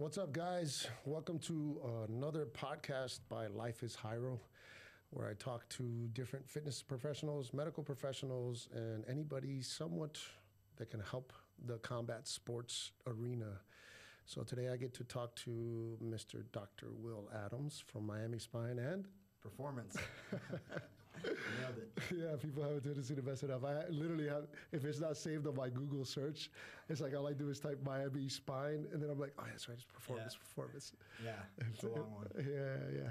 What's up, guys? Welcome to another podcast by Life is Hyro, where I talk to different fitness professionals, medical professionals, and anybody somewhat that can help the combat sports arena. So today I get to talk to Mr. Dr. Will Adams from Miami Spine and Performance. Nailed it. yeah, people have a tendency to mess it up. I literally have, if it's not saved on my Google search, it's like all I do is type Miami Spine, and then I'm like, oh, that's right, it's performance, Yeah. performance. Yeah, it's a long one. Yeah, yeah.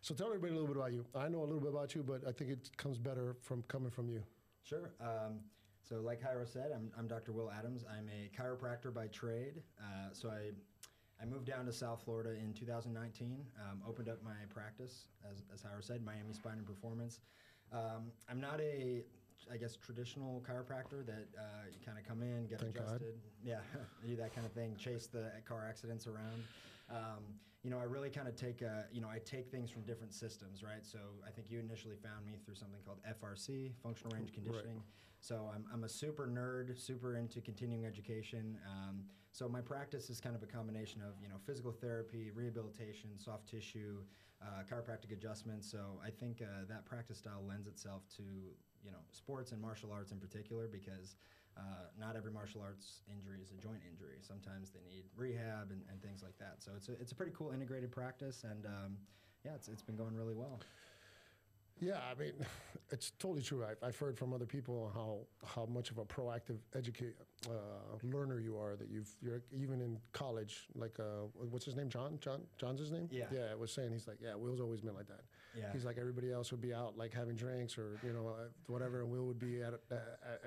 So tell everybody a little bit about you. I know a little bit about you, but I think it comes better from coming from you. Sure. Um, so, like Hyro said, I'm, I'm Dr. Will Adams. I'm a chiropractor by trade. Uh, so, I, I moved down to South Florida in 2019, um, opened up my practice, as, as Hyro said, Miami Spine and Performance. Um, I'm not a, I guess, traditional chiropractor that uh, you kind of come in, get Thank God. adjusted. Yeah, do that kind of thing, chase the car accidents around. Um, you know, I really kind of take, uh, you know, I take things from different systems, right? So I think you initially found me through something called FRC, Functional Range Conditioning. So I'm, I'm a super nerd, super into continuing education. Um, so my practice is kind of a combination of, you know, physical therapy, rehabilitation, soft tissue, uh, chiropractic adjustments. So I think uh, that practice style lends itself to, you know, sports and martial arts in particular because uh, not every martial arts injury is a joint injury. Sometimes they need rehab and, and things like that. So it's a, it's a pretty cool integrated practice, and um, yeah, it's, it's been going really well. Yeah, I mean, it's totally true. I've, I've heard from other people how how much of a proactive educate uh, learner you are. That you've you're even in college. Like, uh, what's his name? John. John. John's his name. Yeah. Yeah. I was saying he's like, yeah. Will's always been like that. Yeah. He's like everybody else would be out like having drinks or you know uh, whatever, and Will would be at, uh,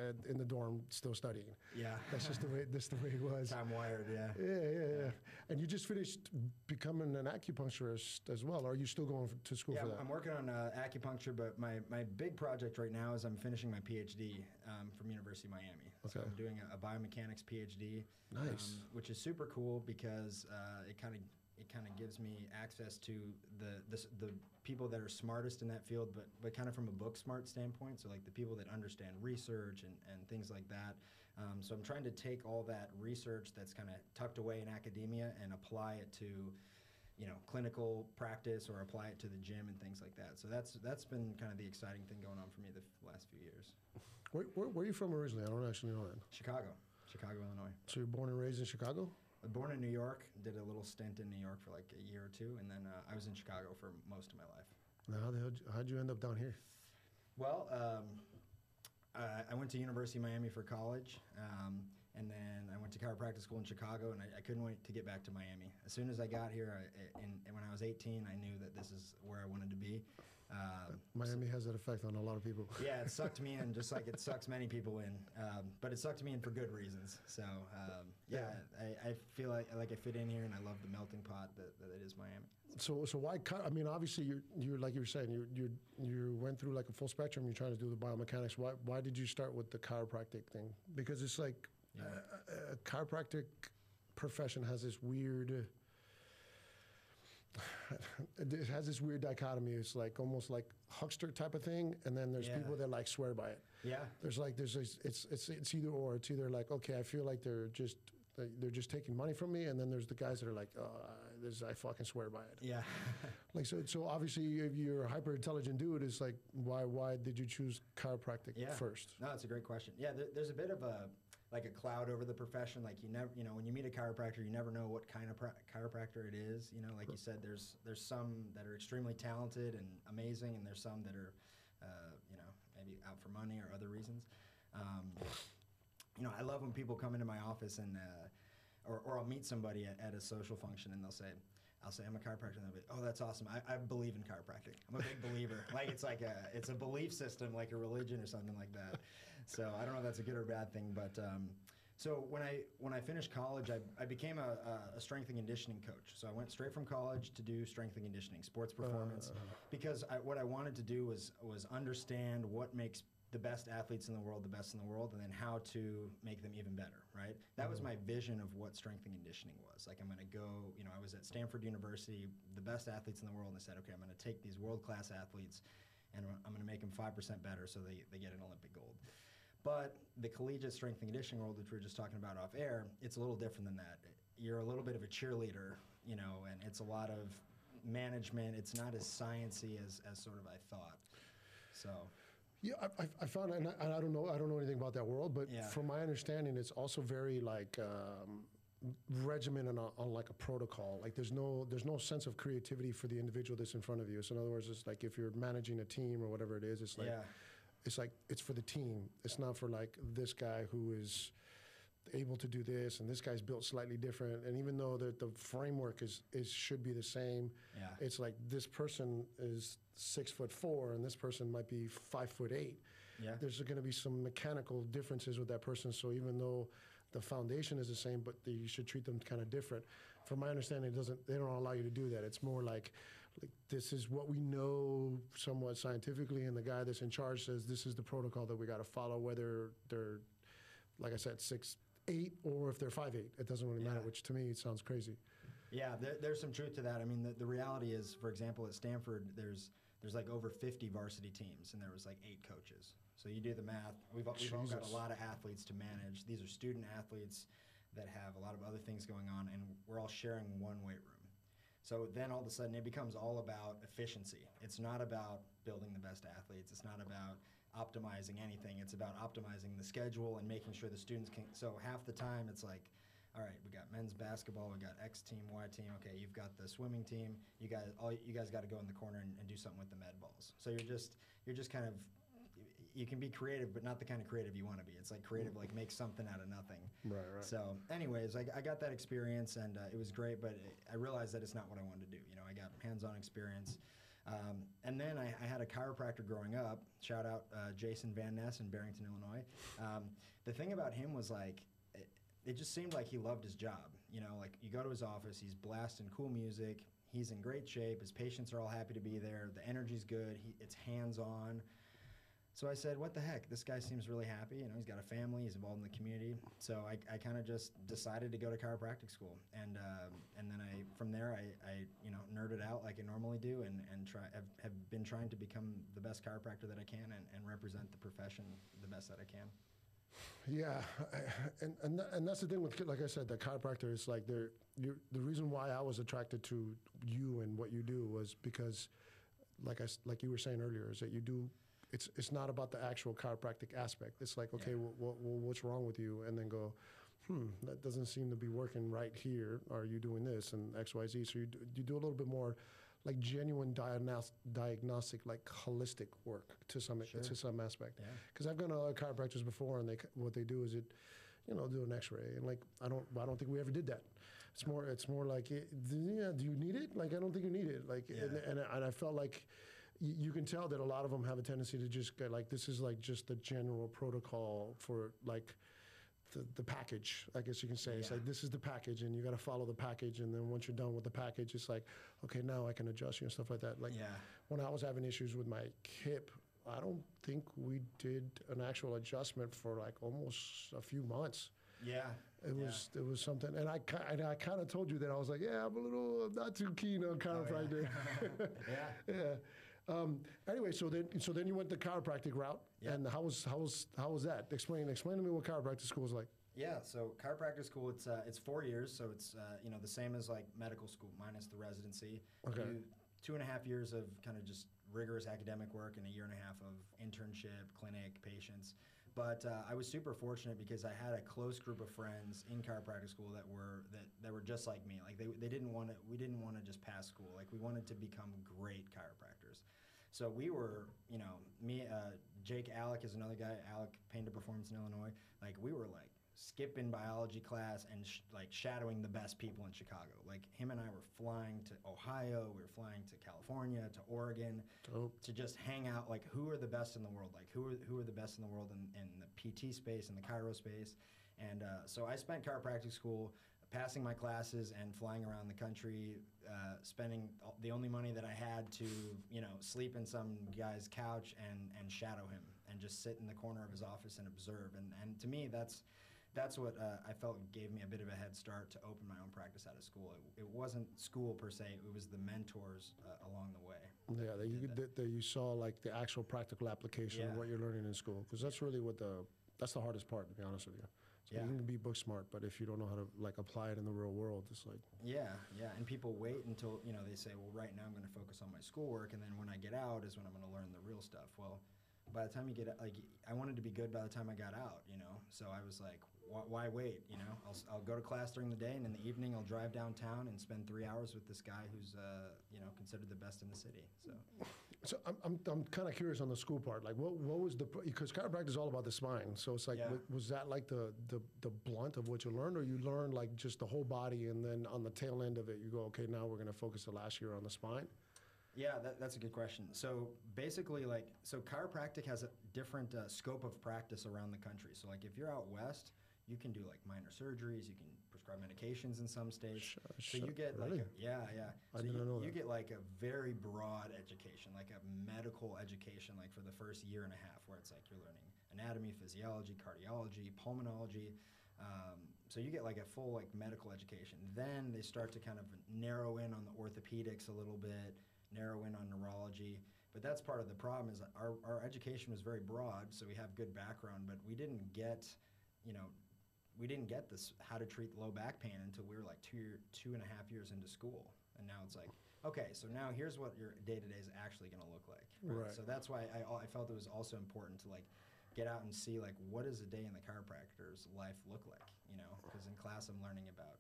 at in the dorm still studying. Yeah. That's just the way. That's the way he was. Time wired, yeah. Yeah, yeah, yeah. And you just finished becoming an acupuncturist as well. Or are you still going to school Yeah, for I'm- that? I'm working on uh, acupuncture, but my, my big project right now is I'm finishing my PhD um, from University of Miami. So Okay. I'm doing a, a biomechanics PhD. Nice. um, which is super cool because uh, it kind of it kind of gives me access to the, the the people that are smartest in that field, but but kind of from a book smart standpoint. So like the people that understand research and, and things like that. Um, so I'm trying to take all that research that's kind of tucked away in academia and apply it to you know clinical practice or apply it to the gym and things like that. So that's that's been kind of the exciting thing going on for me the last few years. Where, where, where are you from originally? I don't actually know that. Chicago, Chicago, Illinois. So you're born and raised in Chicago? I was born in New York, did a little stint in New York for like a year or two, and then uh, I was in Chicago for most of my life. Now, how the hell, how'd you end up down here? Well, um, I, I went to University of Miami for college, um, and then I went to chiropractic school in Chicago, and I, I couldn't wait to get back to Miami. As soon as I got here, I, and when I was 18, I knew that this is where I wanted to be. Um, Miami has that effect on a lot of people. yeah, it sucked me in just like it sucks many people in, um, but it sucked me in for good reasons. So um, yeah, I, I feel like like I fit in here, and I love the melting pot that, that it is Miami. So, so why? chi- I mean, obviously, you're, you're like you were saying, you you you went through like a full spectrum. You're trying to do the biomechanics. Why why did you start with the chiropractic thing? Because it's like Yeah. a, a chiropractic profession has this weird. It has this weird dichotomy. It's like almost like huckster type of thing, and then there's Yeah. people that like swear by it. Yeah, There's like there's it's it's it's either or. It's either like okay, I feel like they're just they're just taking money from me, and then there's the guys that are like, oh, this I fucking swear by it. yeah. Like so, so obviously, if you're a hyper intelligent dude, it's like why why did you choose chiropractic yeah. first? No, it's a great question. Yeah, there, there's a bit of a like a cloud over the profession. Like you never, you know, when you meet a chiropractor, you never know what kind of pra- chiropractor it is. You know, like you said, there's there's some that are extremely talented and amazing, and there's some that are, uh, you know, maybe out for money or other reasons. Um, you know, I love when people come into my office and, uh, or, or I'll meet somebody at, at a social function and they'll say, I'll say I'm a chiropractor, and they'll be, oh, that's awesome. I, I believe in chiropractic. I'm a big believer. like it's like a, it's a belief system, like a religion or something like that. So I don't know if that's a good or bad thing, but um, so when I when I finished college, I, I became a, a strength and conditioning coach. So I went straight from college to do strength and conditioning, sports uh-huh, performance, uh-huh. because I, what I wanted to do was was understand what makes the best athletes in the world the best in the world and then how to make them even better right? That was mm-hmm. my vision of what strength and conditioning was. Like i'm going to go you know i was at stanford university the best athletes in the world and i said okay i'm going to take these world class athletes and i'm going to make them 5% better so they, they get an olympic gold but the collegiate strength and conditioning world, which we were just talking about off air, it's a little different than that. you're a little bit of a cheerleader, you know, and it's a lot of management. It's not as sciency as, as sort of I thought. So, Yeah, I, I- I found, and I, and I don't know, I don't know anything about that world, but Yeah. from my understanding, it's also very like um, regimented on, on like a protocol. Like there's no, there's no sense of creativity for the individual that's in front of you. So in other words, it's like if you're managing a team or whatever it is, it's like, yeah. It's like it's for the team. It's not for like this guy who is able to do this and this guy's built slightly different. And even though the, the framework is, is should be the same, Yeah. it's like this person is six foot four and this person might be five foot eight. Yeah. There's going to be some mechanical differences with that person. So even though the foundation is the same, but the, you should treat them kind of different. From my understanding, it doesn't. They don't allow you to do that. It's more like, like this is what we know somewhat scientifically, and the guy that's in charge says this is the protocol that we got to follow, whether they're, like I said, six eight or if they're five eight. It doesn't really matter. Yeah. Which to me sounds crazy. Yeah, there, there's some truth to that. I mean, the, the reality is, for example, at Stanford, there's there's like over 50 varsity teams, and there was like eight coaches. So you do the math. We've, we've all got a lot of athletes to manage. These are student athletes that have a lot of other things going on, and we're all sharing one weight room. So then all of a sudden it becomes all about efficiency. It's not about building the best athletes. It's not about optimizing anything. It's about optimizing the schedule and making sure the students can. So half the time it's like, all right, we got men's basketball, we got X team, Y team. Okay, you've got the swimming team. You guys, all you guys got to go in the corner and, and do something with the med balls. So you're just you're just kind of you can be creative, but not the kind of creative you want to be. It's like creative, like make something out of nothing. Right, right. So, anyways, I, I got that experience and uh, it was great, but I realized that it's not what I wanted to do. You know, I got hands-on experience. Um, and then I, I had a chiropractor growing up. Shout out uh, Jason Van Ness in Barrington, Illinois. Um, the thing about him was like, it, it just seemed like he loved his job. You know, like you go to his office, he's blasting cool music, he's in great shape, his patients are all happy to be there, the energy's good, he, it's hands-on. So I said, "What the heck? This guy seems really happy. You know, he's got a family. He's involved in the community." So I, I kind of just decided to go to chiropractic school, and um, and then I from there I, I you know nerded out like I normally do, and and try have, have been trying to become the best chiropractor that I can, and, and represent the profession the best that I can. Yeah, and and and that's the thing with like I said, the chiropractor is like they're the reason why I was attracted to you and what you do was because, like I like you were saying earlier, is that you do. It's it's not about the actual chiropractic aspect. It's like okay, Yeah. well, well, well, what's wrong with you, and then go, hmm, that doesn't seem to be working right here. Are you doing this and X Y Z? So you do, you do a little bit more. Like genuine diagnos- diagnostic, like holistic work to some Sure. to some aspect Yeah. because I've gone to other chiropractors before, and they what they do is it, you know, do an X-ray, and like I don't I don't think we ever did that. It's more it's more like it, yeah, do you need it? Like I don't think you need it. Like and, Yeah. and, and I felt like you can tell that a lot of them have a tendency to just get like this is like just the general protocol for like. The, the package, I guess you can say. It's like this is the package, and you got to follow the package. And then once you're done with the package, it's like, okay, now I can adjust you and stuff like that. Like Yeah. when I was having issues with my hip, I don't think we did an actual adjustment for like almost a few months. Yeah. It Yeah. was it was something, and I and I kind of told you that I was like, yeah, I'm a little I'm not too keen on Oh, chiropractic. yeah. yeah. Um, anyway, so then so then you went the chiropractic route, Yeah. and how was how was how was that? Explain explain to me what chiropractic school is like. Yeah, so chiropractic school it's uh, it's four years, so it's uh, you know the same as like medical school minus the residency. Okay. You, two and a half years of kind of just rigorous academic work and a year and a half of internship, clinic, patients. But uh, I was super fortunate because I had a close group of friends in chiropractic school that were that, that were just like me. Like they, they didn't want to we didn't want to just pass school. Like we wanted to become great chiropractors. So we were, you know, me, uh, Jake Alec is another guy. Alec Pain to Performance in Illinois. Like we were like skipping biology class and sh- like shadowing the best people in Chicago. Like him and I were flying to Ohio. We were flying to California, to Oregon, to just hang out. Like who are the best in the world? Like who are who are the best in the world in, in the PT space and the chiro space? And uh, so I spent chiropractic school, passing my classes and flying around the country, uh, spending the only money that I had to, you know, sleep in some guy's couch and and shadow him and just sit in the corner of his office and observe. And and to me, that's that's what uh, I felt gave me a bit of a head start to open my own practice out of school. It, it wasn't school per se; it was the mentors uh, along the way. Yeah, that you that, that you saw like the actual practical application of what you're learning in school, because that's really what the that's the hardest part, to be honest with you. So Yeah. you can be book smart, but if you don't know how to like apply it in the real world, it's like Yeah, yeah, and people wait until you know they say, well, right now I'm going to focus on my schoolwork, and then when I get out is when I'm going to learn the real stuff. Well, by the time you get like, I wanted to be good by the time I got out, you know. So I was like, why, why wait? You know, I'll, I'll go to class during the day, and in the evening I'll drive downtown and spend three hours with this guy who's uh, you know considered the best in the city. So So I'm, I'm, I'm kind of curious on the school part. Like, what, what was the because chiropractic is all about the spine. So it's like, Yeah. wa- was that like the, the the blunt of what you learned, or you learned like just the whole body, and then on the tail end of it, you go, okay, now we're going to focus the last year on the spine. Yeah, that, that's a good question. So basically, like, so chiropractic has a different uh, scope of practice around the country. So, like, if you're out west, you can do like minor surgeries, you can prescribe medications in some states. Sh- So you get like, a, yeah, yeah. I so did you, not know you get like a very broad education, like a medical education, like for the first year and a half, where it's like you're learning anatomy, physiology, cardiology, pulmonology. Um, so you get like a full like medical education. Then they start to kind of narrow in on the orthopedics a little bit, narrow in on neurology. But that's part of the problem is our, our education was very broad, so we have good background, but we didn't get, you know, we didn't get this how to treat low back pain until we were like two year, two and a half years into school, and now it's like, okay, so now here's what your day to day is actually going to look like. Right. So that's why I, I felt it was also important to like get out and see like what does a day in the chiropractor's life look like, you know? Because in class I'm learning about,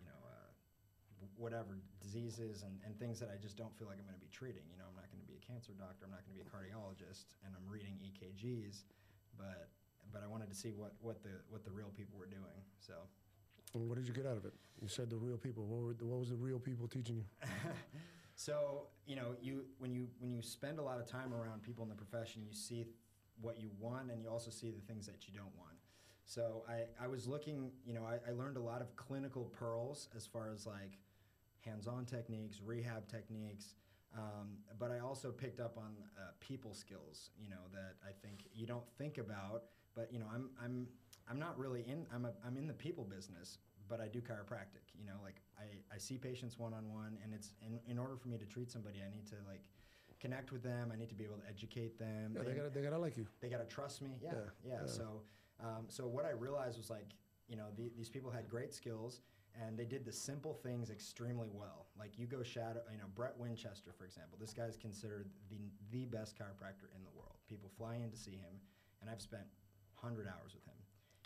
you know, uh, w- whatever diseases and, and things that I just don't feel like I'm going to be treating. You know, I'm not going to be a cancer doctor. I'm not going to be a cardiologist, and I'm reading EKGs, but but I wanted to see what, what the what the real people were doing. So And what did you get out of it? You said the real people. What, were the, what was the real people teaching you? so you know you when you when you spend a lot of time around people in the profession you see what you want and you also see the things that you don't want so i, I was looking you know I, I learned a lot of clinical pearls as far as like hands-on techniques rehab techniques um, but i also picked up on uh, people skills you know that i think you don't think about but you know i'm i'm i'm not really in i'm, a, I'm in the people business but I do chiropractic. You know, like I, I see patients one on one, and it's in, in order for me to treat somebody, I need to like connect with them. I need to be able to educate them. Yeah, they gotta, they gotta like you. they gotta trust me. Yeah, Yeah, yeah. yeah. So, um, so what I realized was like, you know, the, these people had great skills, and they did the simple things extremely well. Like you go shadow, you know, Brett Winchester, for example. This guy's considered the the best chiropractor in the world. People fly in to see him, and I've spent hundred hours with him.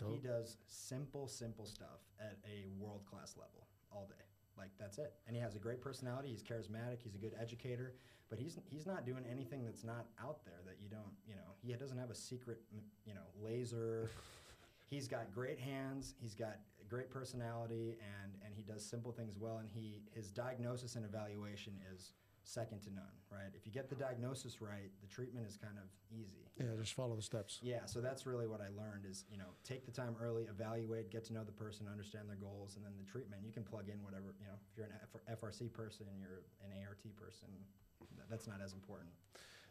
He does simple, simple stuff at a world class level all day. Like that's it. And he has a great personality. He's charismatic. He's a good educator. But he's he's not doing anything that's not out there that you don't. You know, he doesn't have a secret. You know, laser. he's got great hands. He's got great personality, and and he does simple things well. And he his diagnosis and evaluation is second to none. Right. If you get the diagnosis right, the treatment is kind of easy. Yeah, just follow the steps. Yeah, so that's really what I learned is, you know, take the time early, evaluate, get to know the person, understand their goals, and then the treatment. You can plug in whatever, you know, if you're an FRC person, you're an ART person, that's not as important.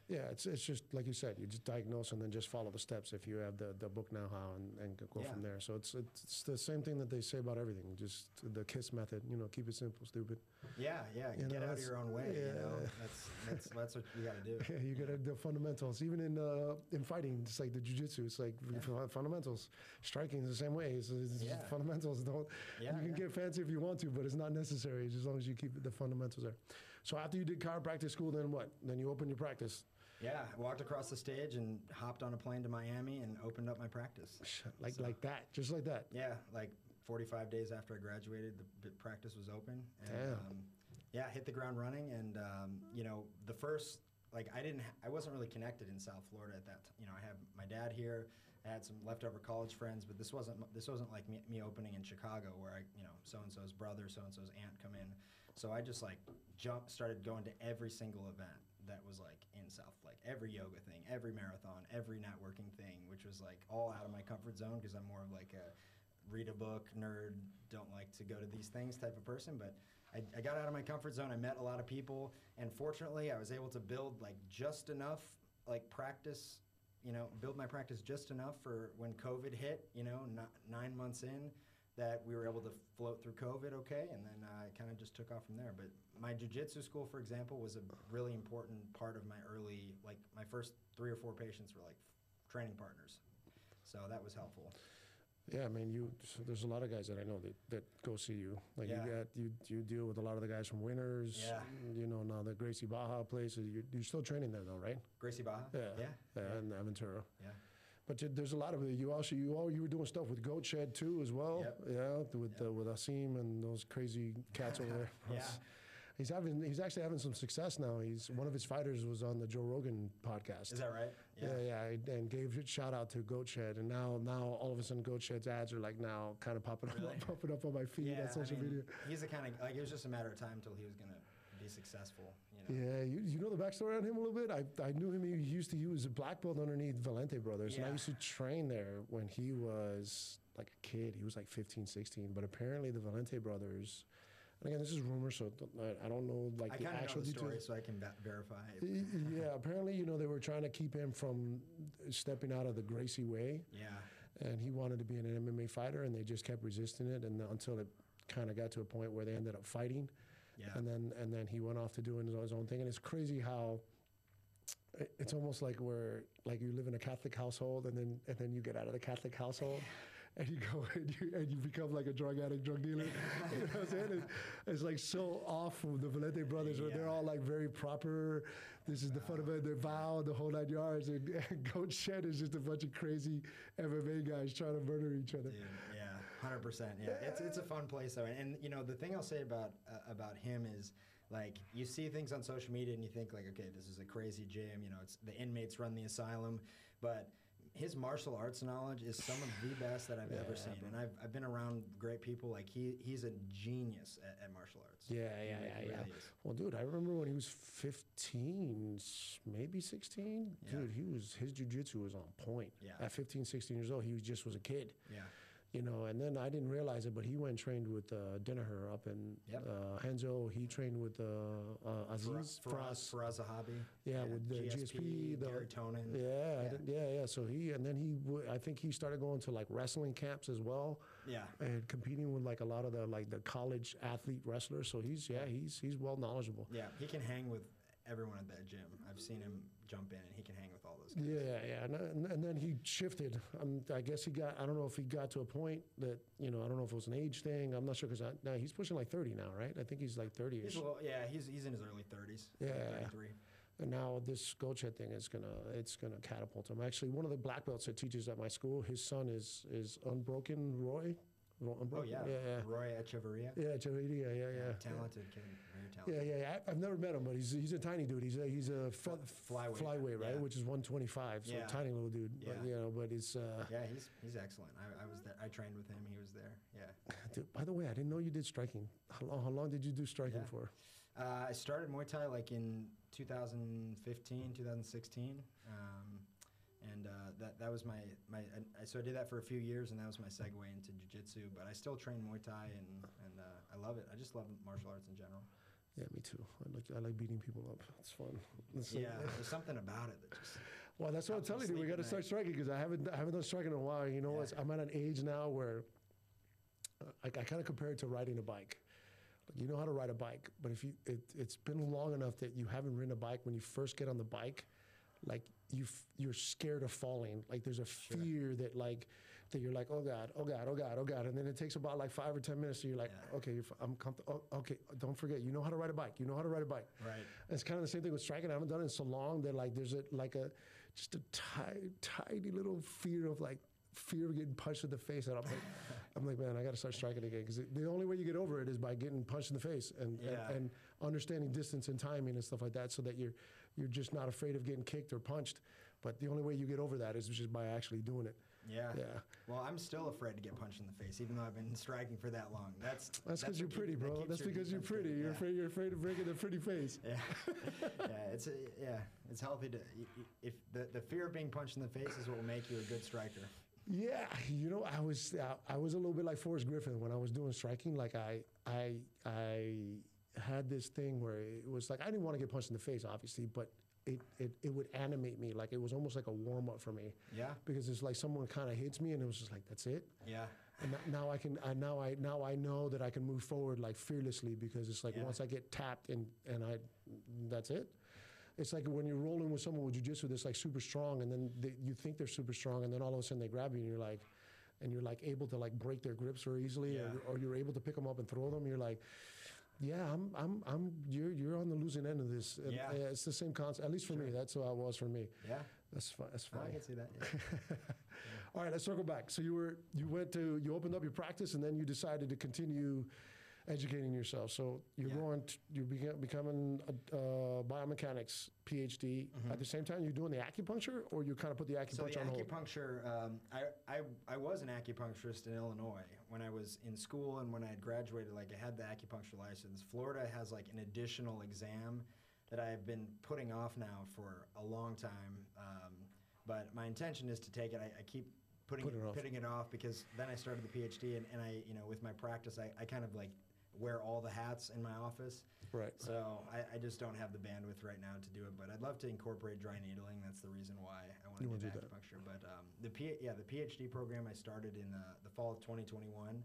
Yeah, it's, it's just like you said, you just diagnose and then just follow the steps if you have the, the book know how and, and go Yeah. from there. So it's, it's the same thing that they say about everything, just the KISS method, you know, keep it simple, stupid. Yeah, yeah, You know, get out of your own way, you know, yeah. that's, that's, that's what you gotta do. Yeah, you gotta the fundamentals. Even in uh, in fighting, it's like the jujitsu. It's like Yeah. fundamentals. Striking is the same way. It's, it's Yeah. fundamentals. Don't Yeah, you can yeah. get fancy if you want to, but it's not necessary. As long as you keep the fundamentals there. So after you did chiropractic school, then what? Then you opened your practice. Yeah, I walked across the stage and hopped on a plane to Miami and opened up my practice. Like So- like that, just like that. Yeah, like 45 days after I graduated, the practice was open. And, Damn. Um, yeah, hit the ground running, and um, you know, the first like I didn't, I wasn't really connected in South Florida at that. You know, I have my dad here. I had some leftover college friends, but this wasn't this wasn't like me, me opening in Chicago where I, you know, so and so's brother, so and so's aunt come in. So I just like jump started going to every single event that was like in South, like every yoga thing, every marathon, every networking thing, which was like all out of my comfort zone because I'm more of like a read a book nerd, don't like to go to these things type of person. But I, I got out of my comfort zone. I met a lot of people, and fortunately, I was able to build like just enough like practice. You know, build my practice just enough for when COVID hit. You know, nine months in, that we were able to float through COVID okay, and then uh, I kind of just took off from there. But my jujitsu school, for example, was a really important part of my early, like my first three or four patients were like training partners, so that was helpful. Yeah, I mean, you. So there's a lot of guys that I know that, that go see you. Like Yeah. you got you you deal with a lot of the guys from Winners. Yeah. You know now the Gracie Barra place. You're, you're still training there though, right? Gracie Barra. Yeah. Yeah. Yeah, and Aventura. Yeah. But there's a lot of you also you all you were doing stuff with Goat Shed too as well. Yep. Yeah, with uh, with Asim and those crazy cats over there. Yeah. He's having he's actually having some success now. He's one of his fighters was on the Joe Rogan podcast. Is that right? Yeah, yeah, and gave a shout out to Goat Shed, and now, now all of a sudden, Goat Shed's ads are like now kind of popping Really? up, popping up on my feed Yeah, on social I mean, media. He's the kind of like it was just a matter of time until he was gonna be successful. Yeah, you, you know the backstory on him a little bit. I, I knew him. He used to he was a black belt underneath Valente Brothers, and I used to train there when he was like a kid. He was like 15, 16. But apparently, the Valente Brothers. And again, this is rumor, so I, don't know like I the of know actual the story, details. so I can verify. Yeah, apparently, you know, they were trying to keep him from stepping out of the Gracie way. Yeah. and he wanted to be an MMA fighter, and they just kept resisting it, and until it kind of got to a point where they ended up fighting, Yeah. and then and then he went off to doing his own thing, and it's crazy how it's almost like where like you live in a Catholic household, and then and then you get out of the Catholic household. And you go and you, and you become like a drug addict, drug dealer. You know what I'm saying? It's, it's like so off the Valente brothers, where they're all like very proper. This is the fundamental, their vow, the whole nine yards. And, and Goat Shed is just a bunch of crazy MMA guys trying to murder each other. Dude, yeah, hundred percent. Yeah, it's it's a fun place though, and, you know the thing I'll say about uh, about him is like you see things on social media and you think like, okay, this is a crazy gym. You know, it's the inmates run the asylum, but his martial arts knowledge is some of the best that I've ever seen, and I've, I've been around great people. Like he he's a genius at, at martial arts. Yeah, yeah, yeah, really yeah. Well, dude, I remember when he was fifteen, maybe 16. Yeah. Dude, he was his jujitsu was on point. Yeah. At 15, 16 years old, he was just was a kid. Yeah, You know, and then I didn't realize it, but he went trained with uh, Danaher up in Yep. uh, Renzo. He trained with uh, uh, Aziz Firas, Firas. Zahabi. Yeah, with the GSP, the- Gary Tonon. Yeah, Yeah. yeah, yeah. So he and then he, w- I think he started going to like wrestling camps as well, Yeah. and competing with like a lot of the like the college athlete wrestlers. So he's yeah, he's he's well knowledgeable. Yeah, he can hang with everyone at that gym. I've seen him jump in, and he can hang with those guys. Yeah, yeah, and, and, and then he shifted. Um, I guess he got. I don't know if he got to a point that you know. I don't know if it was an age thing. I'm not sure because now he's pushing like 30 now, right? I think he's like 30ish. He's little, yeah, he's he's in his early thirties. Yeah. thirty-three. And now this Goat Shed thing is gonna it's gonna catapult him. Actually, one of the black belts that teaches at my school, his son is is Unbroken Roy. Ro- Oh yeah, yeah, yeah, Roy Echeverria. yeah, Chavidi, yeah, yeah, yeah. talented kid, very talented. yeah, yeah. I, I've never met him, but he's he's a tiny dude. He's a he's a fe- flyweight, flyweight, right? yeah. Which is 125, so Yeah. tiny little dude. But, Yeah. you know, but it's uh, Yeah, he's he's excellent. I, I was there. I trained with him. He was there. Yeah. Dude, by the way, I didn't know you did striking. How long, how long did you do striking Yeah. for? Uh, I started Muay Thai like in 2015, 2016. Um, that that was my my I, so I did that for a few years, and that was my segue into jiu-jitsu. But I still train Muay Thai, and and uh, I love it. I just love martial arts in general. Yeah, me too. I like I like beating people up. It's fun. It's, Yeah, there's something about it that just Well, that's what I'm telling you. We got to start striking because I haven't I haven't done striking in a while. You know, Yeah. I'm at an age now where uh, I, I kind of compare it to riding a bike. Like you know how to ride a bike, but if you it, it's been long enough that you haven't ridden a bike, when you first get on the bike, like you you're scared of falling. Like there's a fear that like that you're like oh god, oh god, oh god, oh god, and then it takes about like five or ten minutes. So you're like Yeah. okay, you're, f- I'm comfortable. Oh, okay, don't forget, you know how to ride a bike. You know how to ride a bike. right. It's kind of the same thing with striking. I haven't done it in so long that like there's a like a just a tiny tiny little fear of like fear of getting punched in the face. And I'm like, I'm like, man, I got to start striking again because the only way you get over it is by getting punched in the face and, Yeah. and and understanding distance and timing and stuff like that, so that you're you're just not afraid of getting kicked or punched. But the only way you get over that is just by actually doing it. Yeah. Yeah. Well, I'm still afraid to get punched in the face, even though I've been striking for that long. That's That's because you're pretty, that bro. keeps That's because you're pretty. good, You're yeah. afraid. You're afraid of breaking a pretty face. Yeah, yeah, it's a, yeah, it's healthy to if the, the fear of being punched in the face is what will make you a good striker. Yeah, you know, I was I, I was a little bit like Forrest Griffin when I was doing striking. Like I I I had this thing where it was like I didn't want to get punched in the face, obviously, but it it, it would animate me. Like it was almost like a warm up for me Yeah, because it's like someone kind of hits me and it was just like that's it. yeah, And now I can I, now I now I know that I can move forward like fearlessly because it's like Yeah. once I get tapped and and I that's it. It's like when you're rolling with someone with jujitsu that's like super strong, and then they, you think they're super strong, and then all of a sudden they grab you, and you're like, and you're like able to like break their grips very easily, Yeah. or, or you're able to pick them up and throw them. You're like, yeah, I'm, I'm, I'm. You're, you're on the losing end of this. And, Yeah. uh, it's the same concept. At least for me, that's how it was for me. Yeah, That's fine. That's fine. I can see that. yeah. All right, let's circle back. So you were you went to you opened up your practice, and then you decided to continue educating yourself. So you're Yeah. going to, you're beca- becoming a uh, biomechanics PhD. At the same time, you're doing the acupuncture, or you kind of put the Mm-hmm. So the on hold. acupuncture, um, I, I, I was an acupuncturist in Illinois when I was in school and when I had graduated. Like I had the acupuncture license. Florida has like an additional exam that I've been putting off now for a long time. Um, but my intention is to take it. I, I keep putting Put it, it off. putting it off because then I started the PhD and, and I, you know, with my practice, I, I kind of like wear all the hats in my office. Right. So I, I just don't have the bandwidth right now to do it, but I'd love to incorporate dry needling. That's the reason why I want to do do that. acupuncture. But um, the P, yeah, the PhD program I started in the, the fall of 2021,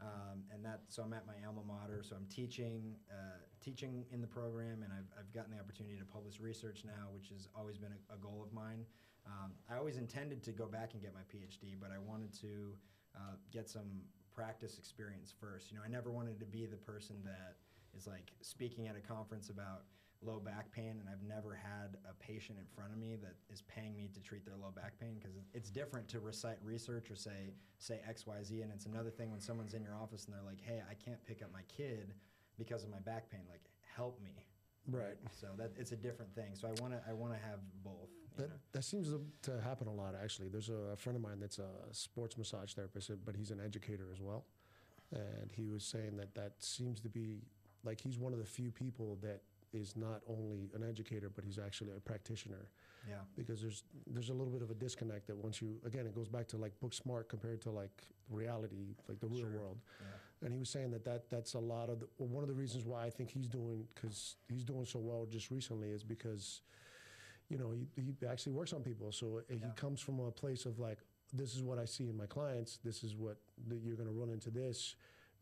um, and that so I'm at my alma mater. So I'm teaching uh, teaching in the program, and I've, I've gotten the opportunity to publish research now, which has always been a, a goal of mine. Um, I always intended to go back and get my PhD, but I wanted to uh, get some practice experience first. You know, I never wanted to be the person that is like speaking at a conference about low back pain, and I've never had a patient in front of me that is paying me to treat their low back pain because it's different to recite research or say say X Y Z, and it's another thing when someone's in your office and they're like, "Hey, I can't pick up my kid because of my back pain. Like, help me." Right. So that it's a different thing. So I want to I want to have both. That, know? that seems to, to happen a lot, actually. There's a, friend of mine that's a sports massage therapist, but he's an educator as well. And he was saying that that seems to be like he's one of the few people that is not only an educator, but he's actually a practitioner. Yeah. Because there's there's a little bit of a disconnect that once you again it goes back to like book smart compared to like reality, like the real Sure. world. Yeah. And he was saying that, that that's a lot of the, well, one of the reasons why I think he's doing because he's doing so well just recently is because, you know, he, he actually works on people. So he comes from a place of like, this is what I see in my clients. This is what that you're going to run into this.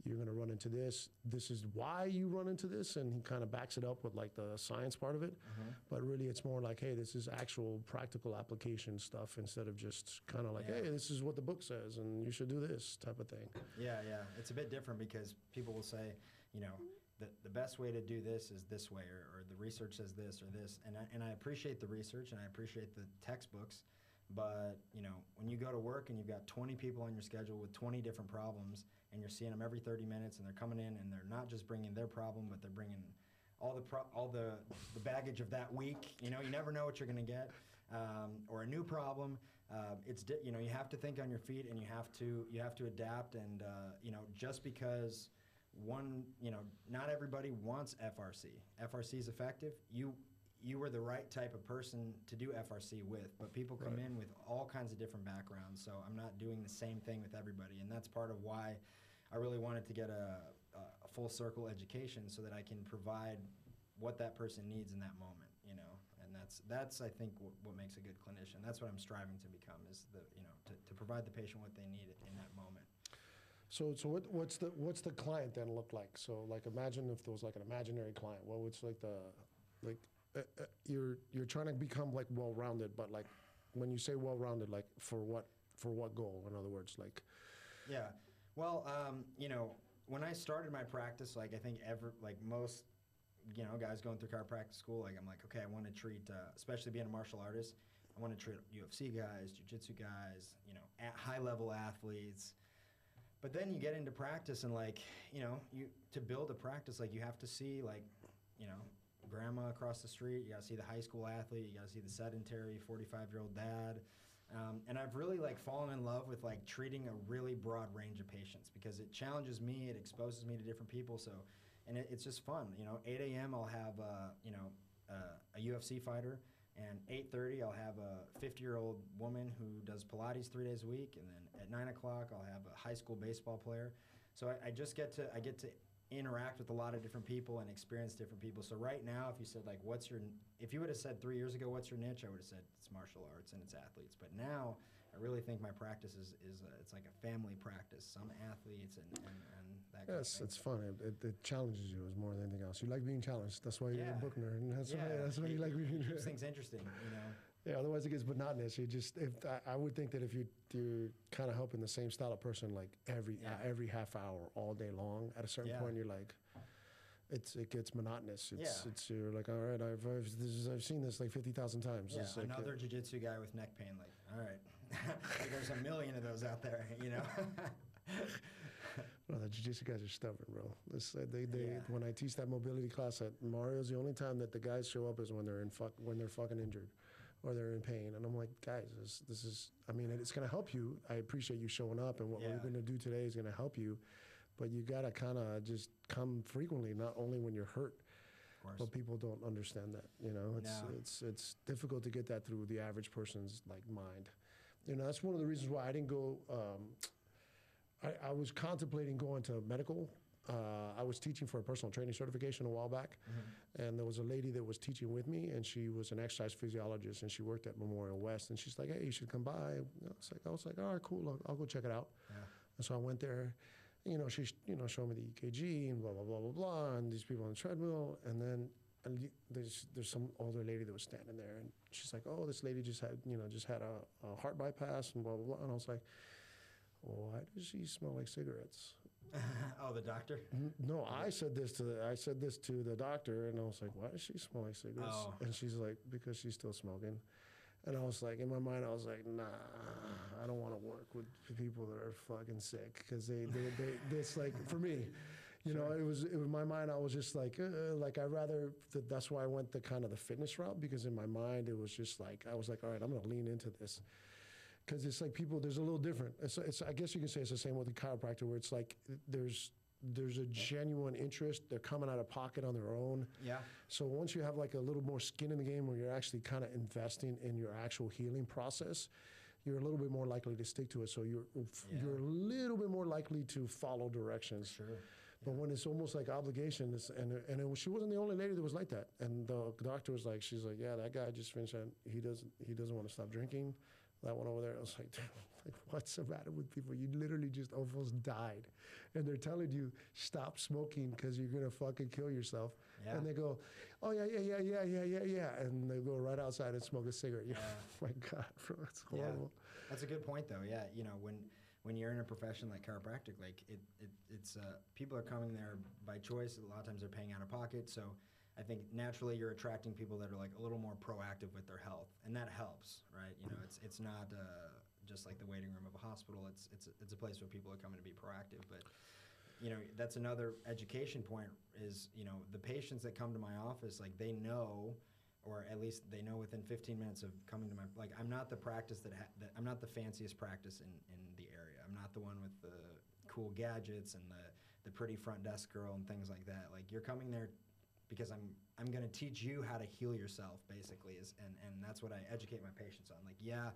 You're going to run into this. This is why you run into this, and he kind of backs it up with like the science part of it. Mm-hmm. But really, it's more like, hey, this is actual practical application stuff instead of just kind of like, Yeah. hey, this is what the book says, and you should do this type of thing. Yeah, yeah. It's a bit different because people will say, you know, the, the best way to do this is this way, or, or the research says this or this. And I, and I appreciate the research and I appreciate the textbooks. But, you know, when you go to work and you've got 20 people on your schedule with 20 different problems and you're seeing them every 30 minutes and they're coming in and they're not just bringing their problem, but they're bringing all the pro- all the, the baggage of that week. You know, you never know what you're going to get, um, or a new problem. Uh, it's di- you know you have to think on your feet and you have to you have to adapt. And uh, you know just because one you know not everybody wants FRC. FRC is effective. You you were the right type of person to do FRC with, but people come Right. in with all kinds of different backgrounds. So I'm not doing the same thing with everybody, and that's part of why I really wanted to get a, a full circle education so that I can provide what that person needs in that moment, you know. And that's that's I think what, what makes a good clinician. That's what I'm striving to become is the you know to, to provide the patient what they need in that moment. So, so what, what's the what's the client then look like? So, like, imagine if there was like an imaginary client. What would like the like uh, uh, you're you're trying to become like well rounded, but like when you say well rounded, like for what for what goal? In other words, like Yeah. Well, um, you know, when I started my practice, like I think ever, like most, you know, guys going through chiropractic school, like I'm like, okay, I want to treat, uh, especially being a martial artist, I want to treat UFC guys, jiu-jitsu guys, you know, at high level athletes. But then you get into practice and like, you know, you to build a practice, like you have to see like, you know, grandma across the street. You got to see the high school athlete. You got to see the sedentary 45 year old dad. Um, and I've really like fallen in love with like treating a really broad range of patients because it challenges me, it exposes me to different people. So, and it, it's just fun. You know, 8 a.m. I'll have uh, you know uh, a UFC fighter, and 8:30 I'll have a 50 year old woman who does Pilates three days a week, and then at nine o'clock I'll have a high school baseball player. So I, I just get to I get to interact with a lot of different people and experience different people. So right now, if you said like, what's your, if you would have said three years ago, what's your niche, I would have said it's martial arts and it's athletes. But now, I really think my practice is is a, it's like a family practice. Some athletes and and, and that. Kind yes, of it's fun. It, it, it challenges you as more than anything else. You like being challenged. That's why you're Yeah. a book nerd, and that's why that's why you like being. keeps things interesting, you know. Yeah, otherwise it gets monotonous. You just, if I, I would think that if you you're kind of helping the same style of person like every Yeah. uh, every half hour all day long, at a certain Yeah. point you're like, it's it gets monotonous. It's Yeah. it's you're like, all right, I've I've, this is, I've seen this like fifty thousand times. Yeah, It's like, uh, another jujitsu guy with neck pain. Like, all right, there's a million of those out there, you know. No, the jiu-jitsu guys are stubborn, bro. Uh, they, they, Yeah. When I teach that mobility class at Mario's, the only time that the guys show up is when they're in fuck, when they're fucking injured, or they're in pain. And I'm like, guys, this, this is. I mean, it's gonna help you. I appreciate you showing up, and what Yeah. we're gonna do today is gonna help you. But you gotta kind of just come frequently, not only when you're hurt. But people don't understand that. You know, it's No. it's it's difficult to get that through the average person's like mind. You know, that's one of the reasons why I didn't go. Um, I, I was contemplating going to medical. Uh, I was teaching for a personal training certification a while back, and there was a lady that was teaching with me, and she was an exercise physiologist, and she worked at Memorial West, and she's like, "Hey, you should come by." I was like, "I was like, all right, cool, I'll, I'll go check it out." Yeah. And so I went there. You know, she's you know showing me the EKG and blah blah blah blah blah, and these people on the treadmill, and then and there's there's some older lady that was standing there, and she's like, "Oh, this lady just had you know just had a, a heart bypass and blah blah blah," and I was like, "Why does she smell like cigarettes?" oh, the doctor. No, I said this to the, I said this to the doctor, and I was like, "Why does she smell like cigarettes?" Oh. And she's like, "Because she's still smoking." And I was like, in my mind, I was like, "Nah, I don't want to work with people that are fucking sick because they, they, they, it's like for me." You know, it was, it was my mind. I was just like, uh, like I rather. Th- that's why I went the kind of the fitness route because in my mind it was just like I was like, all right, I'm gonna lean into this because it's like people. There's a little different. It's, it's. I guess you can say it's the same with the chiropractor, where it's like there's there's a genuine interest. They're coming out of pocket on their own. Yeah. So once you have like a little more skin in the game, where you're actually kind of investing in your actual healing process, you're a little bit more likely to stick to it. So you're Yeah. you're a little bit more likely to follow directions. Sure. But when it's almost like obligation, it's, and and it, she wasn't the only lady that was like that. And the doctor was like, she's like, yeah, that guy just finished. He doesn't he doesn't want to stop drinking. That one over there, I was like, like, what's the matter with people? You literally just almost died, and they're telling you stop smoking because you're gonna fucking kill yourself. Yeah. And they go, oh yeah, yeah, yeah, yeah, yeah, yeah, yeah, and they go right outside and smoke a cigarette. Yeah. my God, bro, Yeah. horrible. That's a good point, though. Yeah, you know, when when you're in a profession like chiropractic, like it, it it's uh, people are coming there by choice. A lot of times they're paying out of pocket, so I think naturally you're attracting people that are like a little more proactive with their health, and that helps, right? You know, it's it's not uh, just like the waiting room of a hospital. It's it's it's a place where people are coming to be proactive, but. You know, that's another education point. Is you know the patients that come to my office, like they know or at least they know within 15 minutes of coming to my like I'm not the practice that, ha- that I'm not the fanciest practice in, in the area. I'm not the one with the cool gadgets and the the pretty front desk girl and things like that. Like you're coming there because I'm I'm going to teach you how to heal yourself basically is and and that's what I educate my patients on. Like yeah,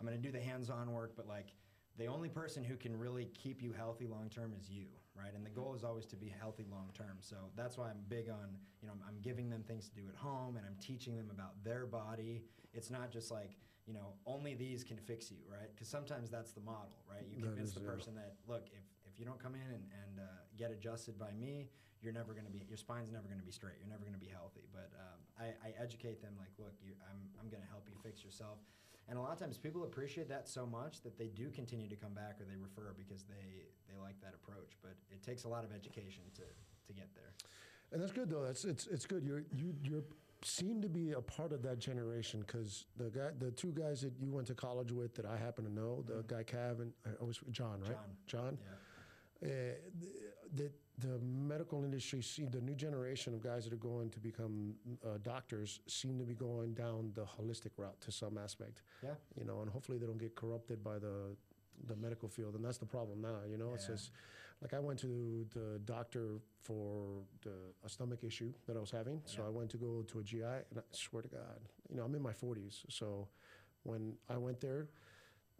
I'm going to do the hands-on work but like the only person who can really keep you healthy long term is you, right? And the goal is always to be healthy long term. So that's why I'm big on, you know, I'm, I'm giving them things to do at home and I'm teaching them about their body. It's not just like, you know, only these can fix you, right? Because sometimes that's the model, right? You convince is, the yeah. person that, look, if, if you don't come in and, and uh, get adjusted by me, you're never going to be, your spine's never going to be straight. You're never going to be healthy. But um, I, I educate them like, look, you, I'm, I'm going to help you fix yourself. And a lot of times people appreciate that so much that they do continue to come back or they refer because they, they like that approach. But it takes a lot of education to, to get there. And that's good though. That's it's it's good. You're you you seem to be a part of that generation because the guy, the two guys that you went to college with that I happen to know, the guy Cav and I always John, right? John. John. Yeah. Uh, the, the medical industry, see the new generation of guys that are going to become uh, doctors seem to be going down the holistic route to some aspect. Yeah. You know, and hopefully they don't get corrupted by the the medical field, and that's the problem now. You know, it's just like I went to the doctor for the, a stomach issue that I was having, so Yeah. I went to go to a GI, and I swear to God, you know, I'm in my 40s, so when I went there,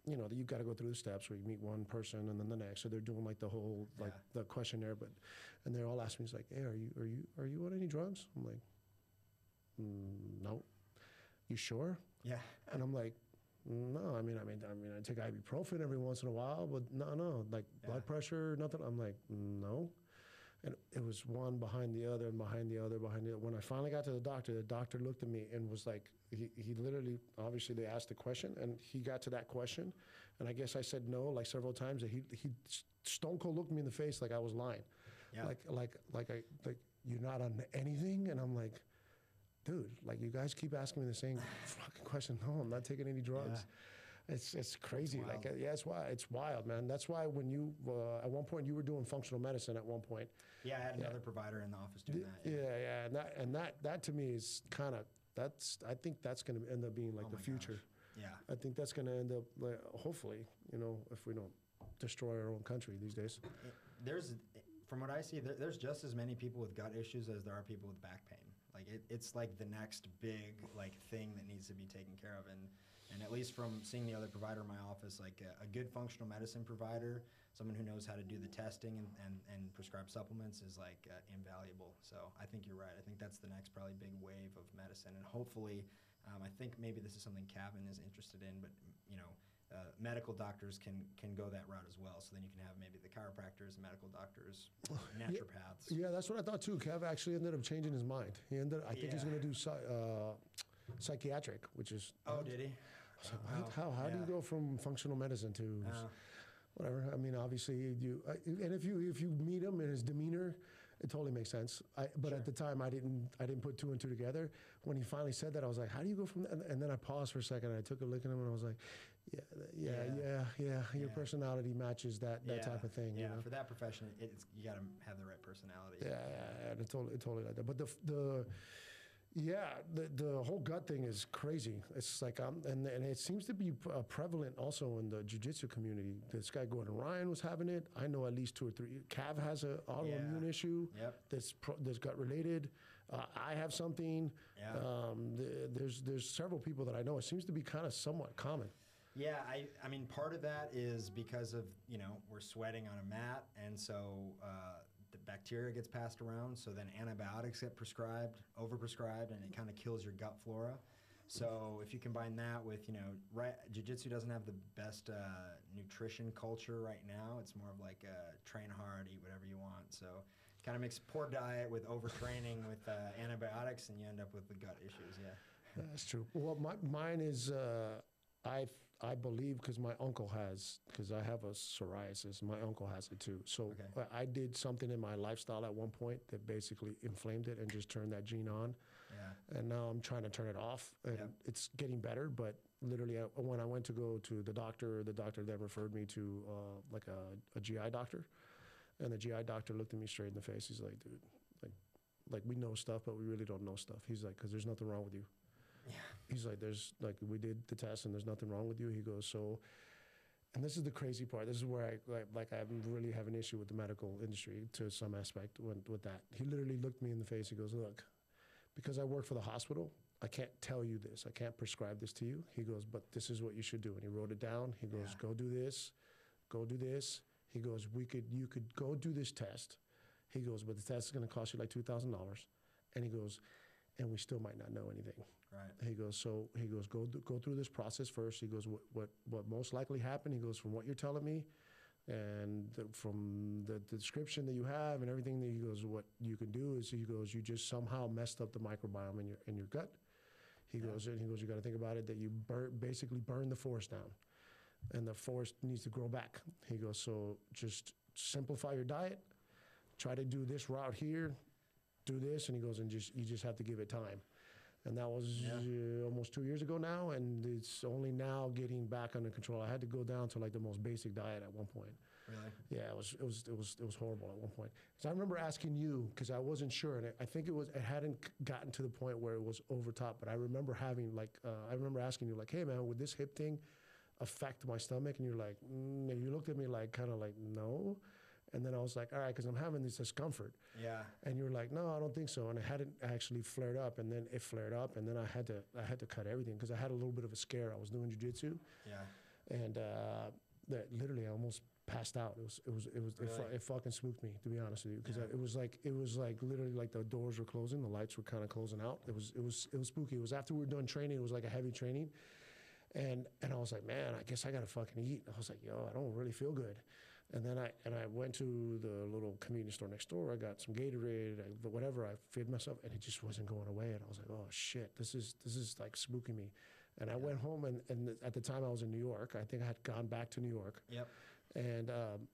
you know, that you got to go through the steps where you meet one person and then the next. So they're doing like the whole like the questionnaire, but and they're all asking me, "It's like, hey, are you are you are you on any drugs?" I'm like, mm, "No." You sure? Yeah. And I'm like, "No, I mean, I mean, I mean, I take ibuprofen every once in a while, but no, no, like Yeah. blood pressure, nothing." I'm like, "No." And it was one behind the other and behind the other, behind the other. When I finally got to the doctor, the doctor looked at me and was like, he, he literally, obviously, they asked the question, and he got to that question. And I guess I said no like several times. And he, he stone cold looked me in the face like I was lying. Yeah. Like, like, like, I, like, you're not on anything? And I'm like, dude, like, you guys keep asking me the same fucking question. No, I'm not taking any drugs. It's it's crazy. like wild. uh, yeah, it's wild. It's wild, man. That's why when you uh, at one point you were doing functional medicine at one point. Yeah, I had another provider in the office doing that. Yeah, Yeah. yeah, and that and that that to me is kind of that's I think that's going to end up being like Oh the future. Yeah. I think that's going to end up like, hopefully, you know, if we don't destroy our own country these days. There's, from what I see, there, there's just as many people with gut issues as there are people with back pain. Like it, it's like the next big like thing that needs to be taken care of. And and at least from seeing the other provider in my office, like a, a good functional medicine provider, someone who knows how to do the testing and, and, and prescribe supplements is like uh, invaluable. So I think you're right. I think that's the next probably big wave of medicine. And hopefully, um, I think maybe this is something Kevin is interested in, but you know, uh, medical doctors can can go that route as well. So then you can have maybe the chiropractors, medical doctors, naturopaths. Yeah, that's what I thought too. Kev actually ended up changing his mind. He ended. I think he's going to do uh, psychiatric, which is. Oh, did he? I was like, what? How how do you go from functional medicine to whatever? I mean, obviously you. And if you if you meet him and his demeanor, it totally makes sense. I, but Sure. at the time, I didn't I didn't put two and two together. When he finally said that, I was like, how do you go from that? And, and then I paused for a second. And I took a look at him and I was like, yeah, yeah, yeah, Yeah. yeah. Your Yeah. personality matches that that type of thing. Yeah, you know? for that profession, it's you got to have the right personality. Yeah, yeah, yeah, it totally, it totally like that. But the the yeah, the the whole gut thing is crazy. It's like um, and and it seems to be uh, prevalent also in the jujitsu community. This guy Gordon Ryan was having it. I know at least two or three. Cav has a autoimmune Yeah. issue Yep. that's pro, that's gut related. Uh, I have something. Yeah. Um, th- there's there's several people that I know. It seems to be kind of somewhat common. Yeah, I, I mean, part of that is because of, you know, we're sweating on a mat, and so uh, bacteria gets passed around, so then antibiotics get prescribed, overprescribed, and it kind of kills your gut flora. So if you combine that with, you know, right, jiu-jitsu doesn't have the best uh, nutrition culture right now. It's more of like uh, train hard, eat whatever you want. So kind of mix poor diet with overtraining with uh, antibiotics, and you end up with the gut issues. Yeah. That's true. Well, my, mine is uh, I I believe because my uncle has because I have a psoriasis. My uncle has it too. So Okay. I- did something in my lifestyle at one point that basically inflamed it and just turned that gene on. Yeah. And now I'm trying to turn it off, and Yep. it's getting better. But literally, I, when I went to go to the doctor, the doctor then referred me to uh, like a, a GI doctor, and the GI doctor looked at me straight in the face. He's like, "Dude, like, like we know stuff, but we really don't know stuff." He's like, "Cause there's nothing wrong with you." Yeah. He's like, "There's like we did the test, and there's nothing wrong with you." He goes, "So." And this is the crazy part. This is where I like, like I really have an issue with the medical industry to some aspect with, with that. He literally looked me in the face. He goes, "Look, because I work for the hospital, I can't tell you this. I can't prescribe this to you." He goes, "But this is what you should do." And he wrote it down. He goes, Yeah. "Go do this. Go do this." He goes, "We could you could go do this test." He goes, "But the test is going to cost you like two thousand dollars." And he goes, "And we still might not know anything." Right. He goes, so he goes, go th- go through this process first. He goes, what what what most likely happened? He goes, from what you're telling me, and the, from the, the description that you have and everything that he goes, what you can do is he goes, you just somehow messed up the microbiome in your in your gut. He Yeah. goes, and he goes, you got to think about it that you bur- basically burn the forest down, and the forest needs to grow back. He goes, so just simplify your diet, try to do this route here, do this, and he goes, and just you just have to give it time. And that was Yeah. uh, almost two years ago now, and it's only now getting back under control. I had to go down to like the most basic diet at one point. Really. Yeah, it was it was it was it was horrible at one point. So I remember asking you because I wasn't sure, and I think it was it hadn't gotten to the point where it was over top. But I remember having like uh, I remember asking you like, "Hey man, would this hip thing affect my stomach?" And you're like, mm, and you looked at me like kind of like no, and then I was like, "All right," because I'm having this discomfort. Yeah. And you were like, no, I don't think so. And it hadn't actually flared up. And then it flared up. And then I had to, I had to cut everything because I had a little bit of a scare. I was doing jujitsu, Yeah. and uh, that literally I almost passed out. It was, it was, it was, it, fu- it fucking spooked me to be honest with you because Yeah. it was like, it was like literally like the doors were closing, the lights were kind of closing out. It was, it was, it was spooky. It was after we were done training. It was like a heavy training. And, and I was like, man, I guess I gotta fucking eat. I was like, yo, I don't really feel good. And then I and I went to the little convenience store next door. I got some Gatorade, I, whatever. I fed myself, and it just wasn't going away. And I was like, "Oh shit, this is this is like spooking me." And I went home, and, and at the time I was in New York. I think I had gone back to New York, Yep. and um,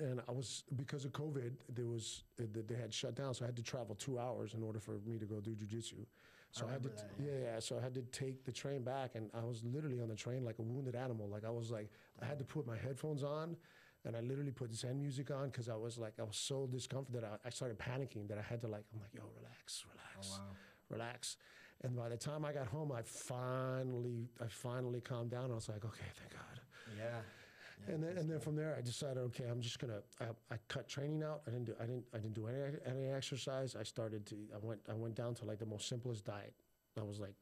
and I was because of COVID, there was they they had shut down, so I had to travel two hours in order for me to go do jujitsu. So I, had to, that, yeah, yeah. So I had to take the train back, and I was literally on the train like a wounded animal. Like I was like, I had to put my headphones on, and I literally put Zen music on because I was like, I was so discomforted. I, I started panicking that I had to like, I'm like, yo, relax, Oh relax, wow. relax. And by the time I got home, I finally, I finally calmed down. I was like, okay, thank God. Yeah. yeah And then, and then from there, I decided, okay, I'm just gonna. I, I cut training out. I didn't do. I didn't. I didn't do any any exercise. I started to. I went. I went down to like the most simplest diet. I was like,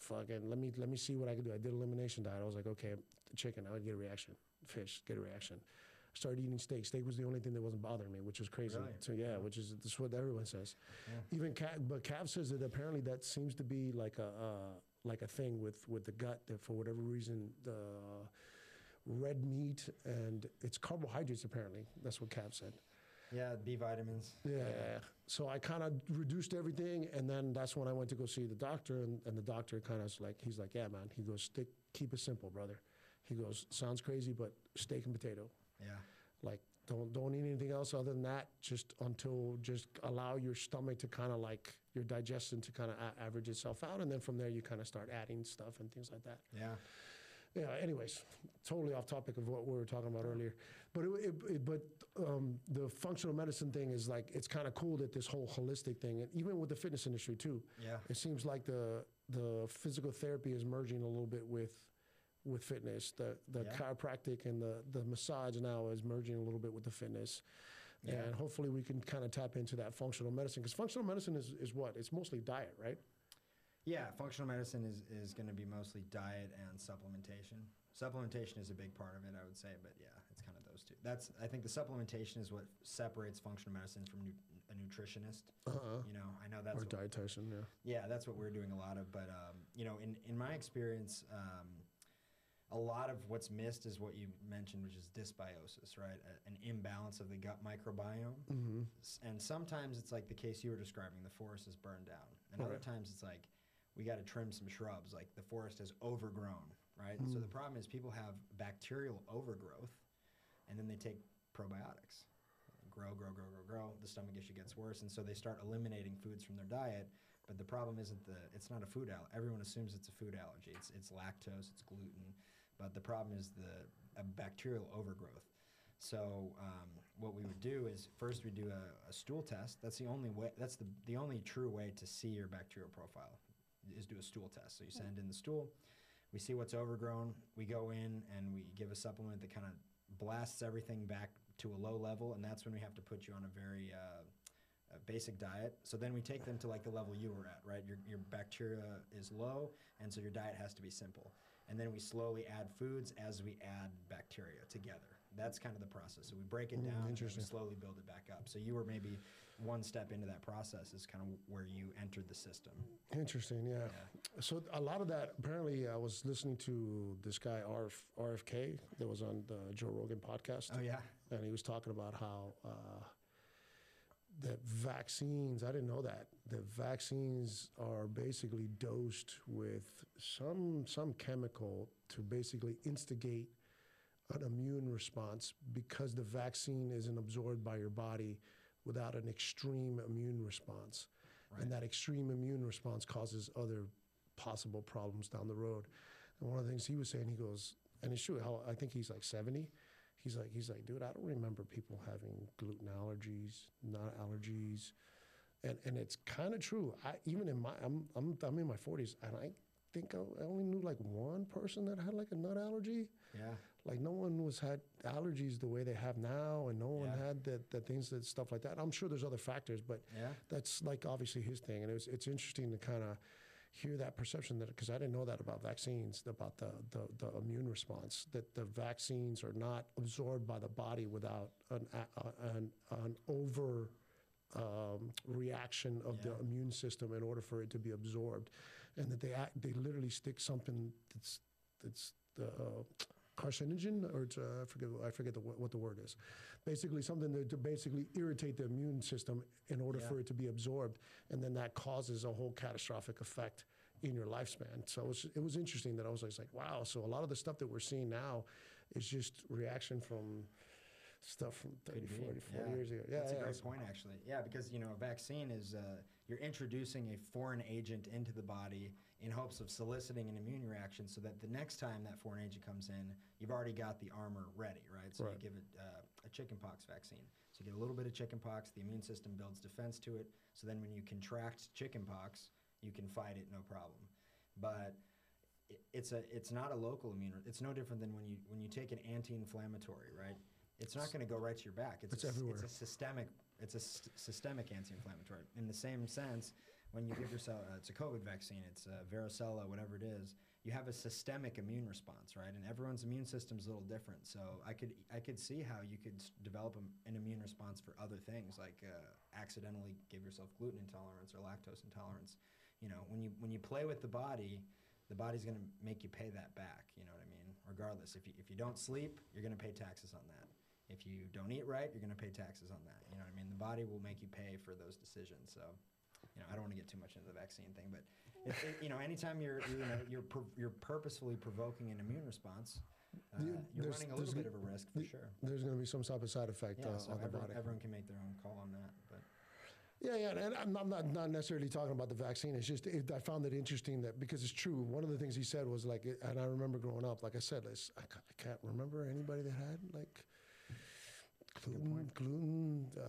fucking. Let me let me see what I can do. I did elimination diet. I was like, okay, chicken. I would get a reaction. Fish, get a reaction. Started eating steak. Steak was the only thing that wasn't bothering me, which was crazy. Really? So yeah, which is that's what everyone says. Yeah. Even Cav, but Cav says that apparently that seems to be like a uh, like a thing with with the gut that for whatever reason the red meat and it's carbohydrates apparently that's what Cav said. Yeah, B vitamins. Yeah. So I kind of reduced everything, and then that's when I went to go see the doctor, and, and the doctor kind of like, he's like, yeah, man. He goes, stick, keep it simple, brother. He goes, sounds crazy, but steak and potato. Yeah. Like, don't don't eat anything else other than that. Just until just allow your stomach to kind of like your digestion to kind of a- average itself out, and then from there you kind of start adding stuff and things like that. Yeah. Yeah. Anyways, totally off topic of what we were talking about earlier, but it, it, it- but um, the functional medicine thing is like it's kind of cool that this whole holistic thing, and even with the fitness industry too, Yeah. it seems like the the physical therapy is merging a little bit with with fitness. The the Yeah. chiropractic and the the massage now is merging a little bit with the fitness. Yeah. And hopefully we can kind of tap into that functional medicine because functional medicine is, is what? It's mostly diet, right? Yeah, functional medicine is, is going to be mostly diet and supplementation. Supplementation is a big part of it, I would say, but yeah, it's kind of those two. That's I think the supplementation is what separates functional medicine from nu- a nutritionist. Uh-uh. You know, I know that's Or dietitian, yeah. yeah, that's what we're doing a lot of. But um, you know, in in my experience, um, a lot of what's missed is what you mentioned, which is dysbiosis, right? A, an imbalance of the gut microbiome. Mm-hmm. And sometimes it's like the case you were describing the forest is burned down. And other times it's like we got to trim some shrubs like the forest has overgrown right? So the problem is people have bacterial overgrowth and then they take probiotics. Grow grow grow grow grow the stomach issue gets worse and so they start eliminating foods from their diet. But the problem isn't the it's not a food allergy everyone assumes it's a food allergy. It's, it's lactose it's gluten but the problem is the a bacterial overgrowth so um, what we would do is first we do a, a stool test. That's the only way. That's the the only true way to see your bacterial profile is do a stool test. So you send in the stool, we see what's overgrown. We go in and we give a supplement that kind of blasts everything back to a low level, and that's when we have to put you on a very uh, a basic diet. So then we take them to like the level you were at, right? Your, your bacteria is low, and so your diet has to be simple. And then we slowly add foods as we add bacteria together. That's kind of the process. So we break it Mm, down and we slowly build it back up. So you were maybe one step into that process is kind of where you entered the system. Interesting, yeah. So a lot of that, apparently, I was listening to this guy, RF, RFK, that was on the Joe Rogan podcast. Oh yeah. and he was talking about how uh, that vaccines. I didn't know that the vaccines are basically dosed with some some chemical to basically instigate an immune response because the vaccine isn't absorbed by your body without an extreme immune response, and that extreme immune response causes other possible problems down the road. And one of the things he was saying, he goes, and it's true. How I think he's like seventy. He's like, he's like, dude, I don't remember people having gluten allergies, nut allergies, and and it's kind of true. I even in my, I'm I'm I'm in my forties, and I think I, I only knew like one person that had like a nut allergy. Yeah. Like no one was had allergies the way they have now, and no one Yeah. had the, the things that stuff like that. I'm sure there's other factors, but Yeah. that's like obviously his thing, and it was, it's interesting to kind of hear that perception that because I didn't know that about vaccines, about the, the the immune response, that the vaccines are not absorbed by the body without an an, an over um, reaction of the immune system in order for it to be absorbed, and that they act, they literally stick something that's that's the uh, carcinogen, or it's, uh, I forget, I forget the, what the word is. Basically, something to, to basically irritate the immune system in order Yeah. for it to be absorbed, and then that causes a whole catastrophic effect in your lifespan. So it was, it was interesting that I was like, wow. So a lot of the stuff that we're seeing now is just reaction from stuff from 30, 40, 40 yeah. years ago. Yeah, That's yeah. a great point, actually. Yeah, because you know, a vaccine is uh, you're introducing a foreign agent into the body in hopes of soliciting an immune reaction, so that the next time that foreign agent comes in, you've already got the armor ready, right? So Right. you give it uh, a chickenpox vaccine. So you get a little bit of chickenpox, the immune system builds defense to it. So then when you contract chickenpox, you can fight it no problem. But it's a it's not a local immune. It's no different than when you when you take an anti-inflammatory, right? It's not going to go right to your back. It's, It's a, everywhere. It's a systemic. It's a st- systemic anti-inflammatory. In the same sense, when you give yourself uh, it's a COVID vaccine, it's uh, varicella, whatever it is, you have a systemic immune response, right? And everyone's immune system's a little different. So I could I could see how you could develop an immune response for other things, like uh, accidentally give yourself gluten intolerance or lactose intolerance. You know, when you when you play with the body, the body's going to make you pay that back. You know what I mean? Regardless, if you if you don't sleep, you're going to pay taxes on that. If you don't eat right, you're going to pay taxes on that. You know what I mean? The body will make you pay for those decisions. So, you know, I don't want to get too much into the vaccine thing, but it, you know, anytime you're you know you're you're purposefully provoking an immune response, uh, The- you're there's- running a little bit of a risk for the- sure. There's going to be some type of side effect Yeah, uh, so on the everyone, body. everyone can make their own call on that, but. Yeah, yeah, and I'm, I'm not not necessarily talking about the vaccine. It's just it, I found it interesting that because it's true. One of the things he said was like, and I remember growing up, like I said, I, I can't remember anybody that had like gluten. Gluten, uh,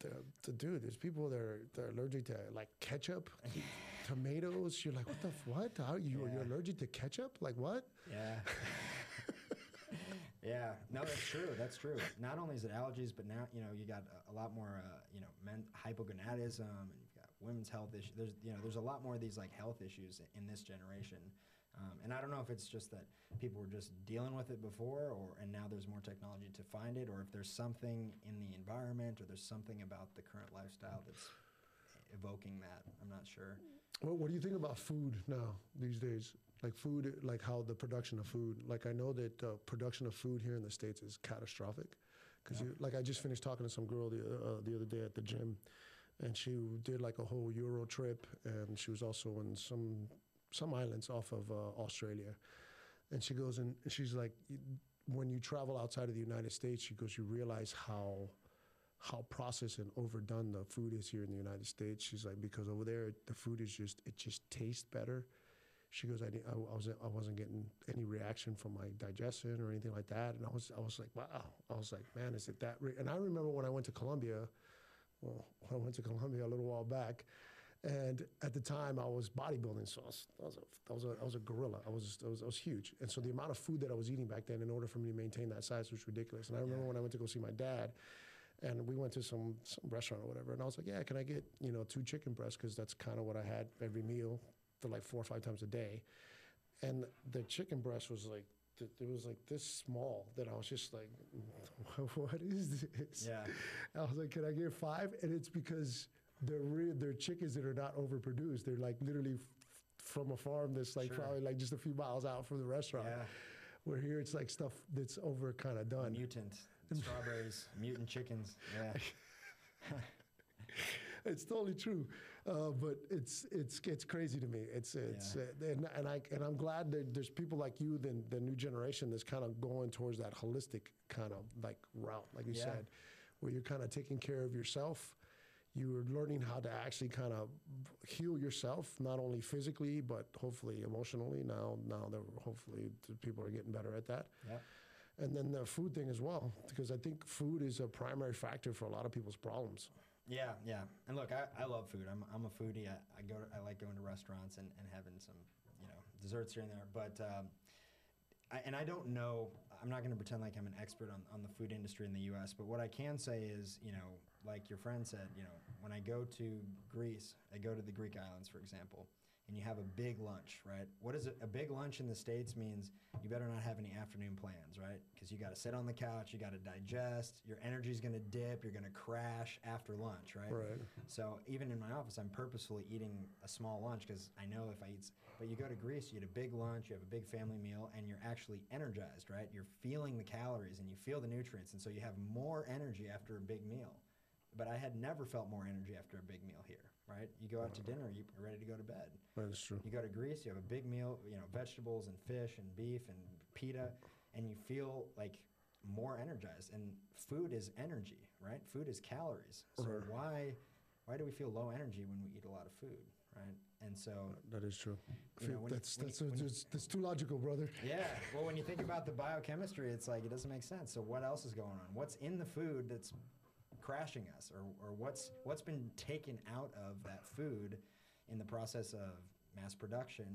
the, the dude. There's people that are, that are allergic to like ketchup, tomatoes. You're like, what the f- what? How you Yeah. you're allergic to ketchup? Like what? Yeah. yeah. No, that's true. That's true. Not only is it allergies, but now you know you got a, a lot more uh, you know men hypogonadism, and you've got women's health issues. There's you know there's a lot more of these like health issues in this generation. Um, and I don't know if it's just that people were just dealing with it before, or and now there's more technology to find it, or if there's something in the environment, or there's something about the current lifestyle that's evoking that. I'm not sure. What, what do you think about food now these days? Like food, like how the production of food. Like I know that uh, production of food here in the states is catastrophic, because Yeah. you like I just finished talking to some girl the uh, the other day at the gym, and she did like a whole Euro trip, and she was also in some some islands off of uh, Australia, and she goes and she's like, when you travel outside of the United States, she goes, you realize how how processed and overdone the food is here in the United States. She's like, because over there the food is just it just tastes better. She goes, I, I wasn't I wasn't getting any reaction from my digestion or anything like that, and I was I was like, wow. I was like, man, is it that? Re-? And I remember when I went to Colombia. Well, when I went to Colombia a little while back, and at the time I was bodybuilding, so I was, I was, a, I was, a, I was a gorilla. I was, I was, I was huge, and so the amount of food that I was eating back then, in order for me to maintain that size, was ridiculous. And I remember Yeah. when I went to go see my dad, and we went to some some restaurant or whatever, and I was like, yeah, can I get you know two chicken breasts because that's kind of what I had every meal for like four or five times a day, and the chicken breast was like. It was like this small that I was just like, what is this? Yeah. I was like, can I get five? And it's because they're re- they're chickens that are not overproduced. They're like literally f- from a farm that's like Sure. probably like just a few miles out from the restaurant. Yeah. Where here it's like stuff that's over kind of done. Mutant strawberries, mutant chickens. Yeah. it's totally true, uh, but it's it's it's crazy to me. It's it's uh, and, and I and I'm glad that there's people like you, the, the new generation, that's kind of going towards that holistic kind of like route, like you Yeah. said, where you're kind of taking care of yourself. You're learning how to actually kind of heal yourself, not only physically but hopefully emotionally. Now, now that hopefully people are getting better at that. Yep. And then the food thing as well, because I think food is a primary factor for a lot of people's problems. Yeah, yeah. And look, I, I love food. I'm, I'm a foodie. I, I go to, I like going to restaurants and, and having some, you know, desserts here and there. But um, I, and I don't know. I'm not going to pretend like I'm an expert on, on the food industry in the U.S. But what I can say is, you know, like your friend said, you know, when I go to Greece, I go to the Greek islands, for example, and you have a big lunch, right? What is it? A big lunch in the States means you better not have any afternoon plans, right? Because you got to sit on the couch, you got to digest, your energy's going to dip, you're going to crash after lunch, right? Right. So even in my office, I'm purposefully eating a small lunch because I know if I eat, but you go to Greece, you eat a big lunch, you have a big family meal, and you're actually energized, right? You're feeling the calories and you feel the nutrients, and so you have more energy after a big meal. But I had never felt more energy after a big meal here, right? You go out to dinner, you're ready to go to bed. That is true. You go to Greece, you have a big meal, you know, vegetables and fish and beef and pita, and you feel like more energized. And food is energy, right? Food is calories. So Right. why why do we feel low energy when we eat a lot of food, right? And so That is true. You know, that's you- that's, you- that's, that's too logical, brother. yeah, well, when you think about the biochemistry, it's like it doesn't make sense. So what else is going on? What's in the food that's crashing us, or, or what's what's been taken out of that food in the process of mass production,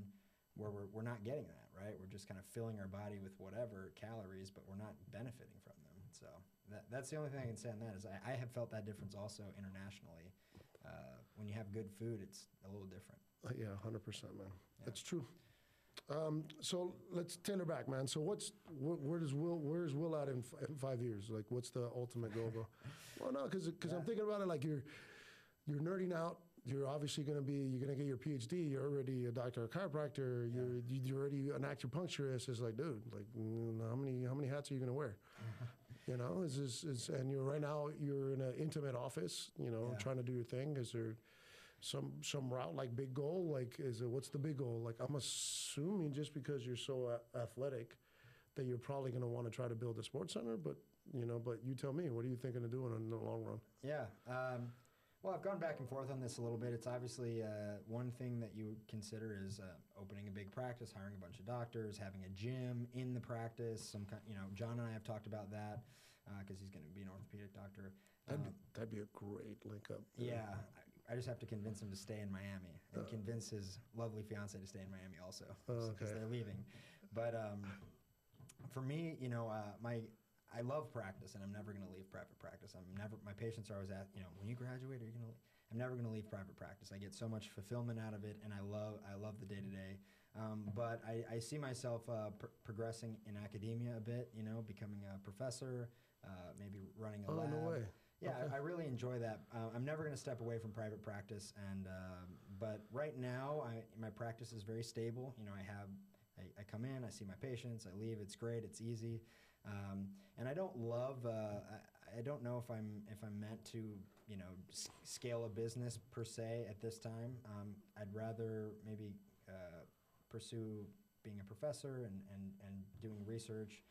where we're, we're not getting that right? We're just kind of filling our body with whatever calories, but we're not benefiting from them. So that, that's the only thing I can say on that is I, I have felt that difference also internationally. Uh, when you have good food, it's a little different. Uh, yeah, hundred percent, man. That's true. Um, so let's tailor back, man. So what's wh- where does Will where's Will at in, f- in five years? Like, what's the ultimate goal, bro? well, no, because I'm thinking about it like you're you're nerding out. You're obviously going to be you're going to get your PhD. You're already a doctor of chiropractor. You're you- you're already an acupuncturist. It's like, dude, like mm, how many how many hats are you going to wear? You know, is this is and you're right now you're in an intimate office. You know, Yeah. trying to do your thing. Is there some some route like big goal? Like, is it what's the big goal? Like, I'm assuming just because you're so a- athletic, that you're probably going to want to try to build a sports center. But you know, but you tell me, what are you thinking of doing in the long run? Yeah. Um, well, I've gone back and forth on this a little bit. It's obviously uh, one thing that you consider is uh, opening a big practice, hiring a bunch of doctors, having a gym in the practice. Some kind, you know, John and I have talked about that because he's going to be an orthopedic doctor. That'd, Um, be, that'd be a great link up. yeah, I, I just have to convince him to stay in Miami and Uh. convince his lovely fiance to stay in Miami also because okay. they're leaving. But um, for me, you know, uh, my I love practice, and I'm never going to leave private practice. I'm never. My patients are always at, you know, when you graduate, are you going to? I'm never going to leave private practice. I get so much fulfillment out of it, and I love I love the day to day. But I, I see myself uh, pr- progressing in academia a bit. You know, becoming a professor, uh, maybe running a Oh lab. no way. Yeah, Okay. I, I really enjoy that. Uh, I'm never going to step away from private practice, and um, but right now, I, my practice is very stable. You know, I have I, I come in, I see my patients, I leave. It's great. It's easy, um, and I don't love. Uh, I, I don't know if I'm if I'm meant to you know s- scale a business per se at this time. Um, I'd rather maybe uh, pursue being a professor and, and, and doing research.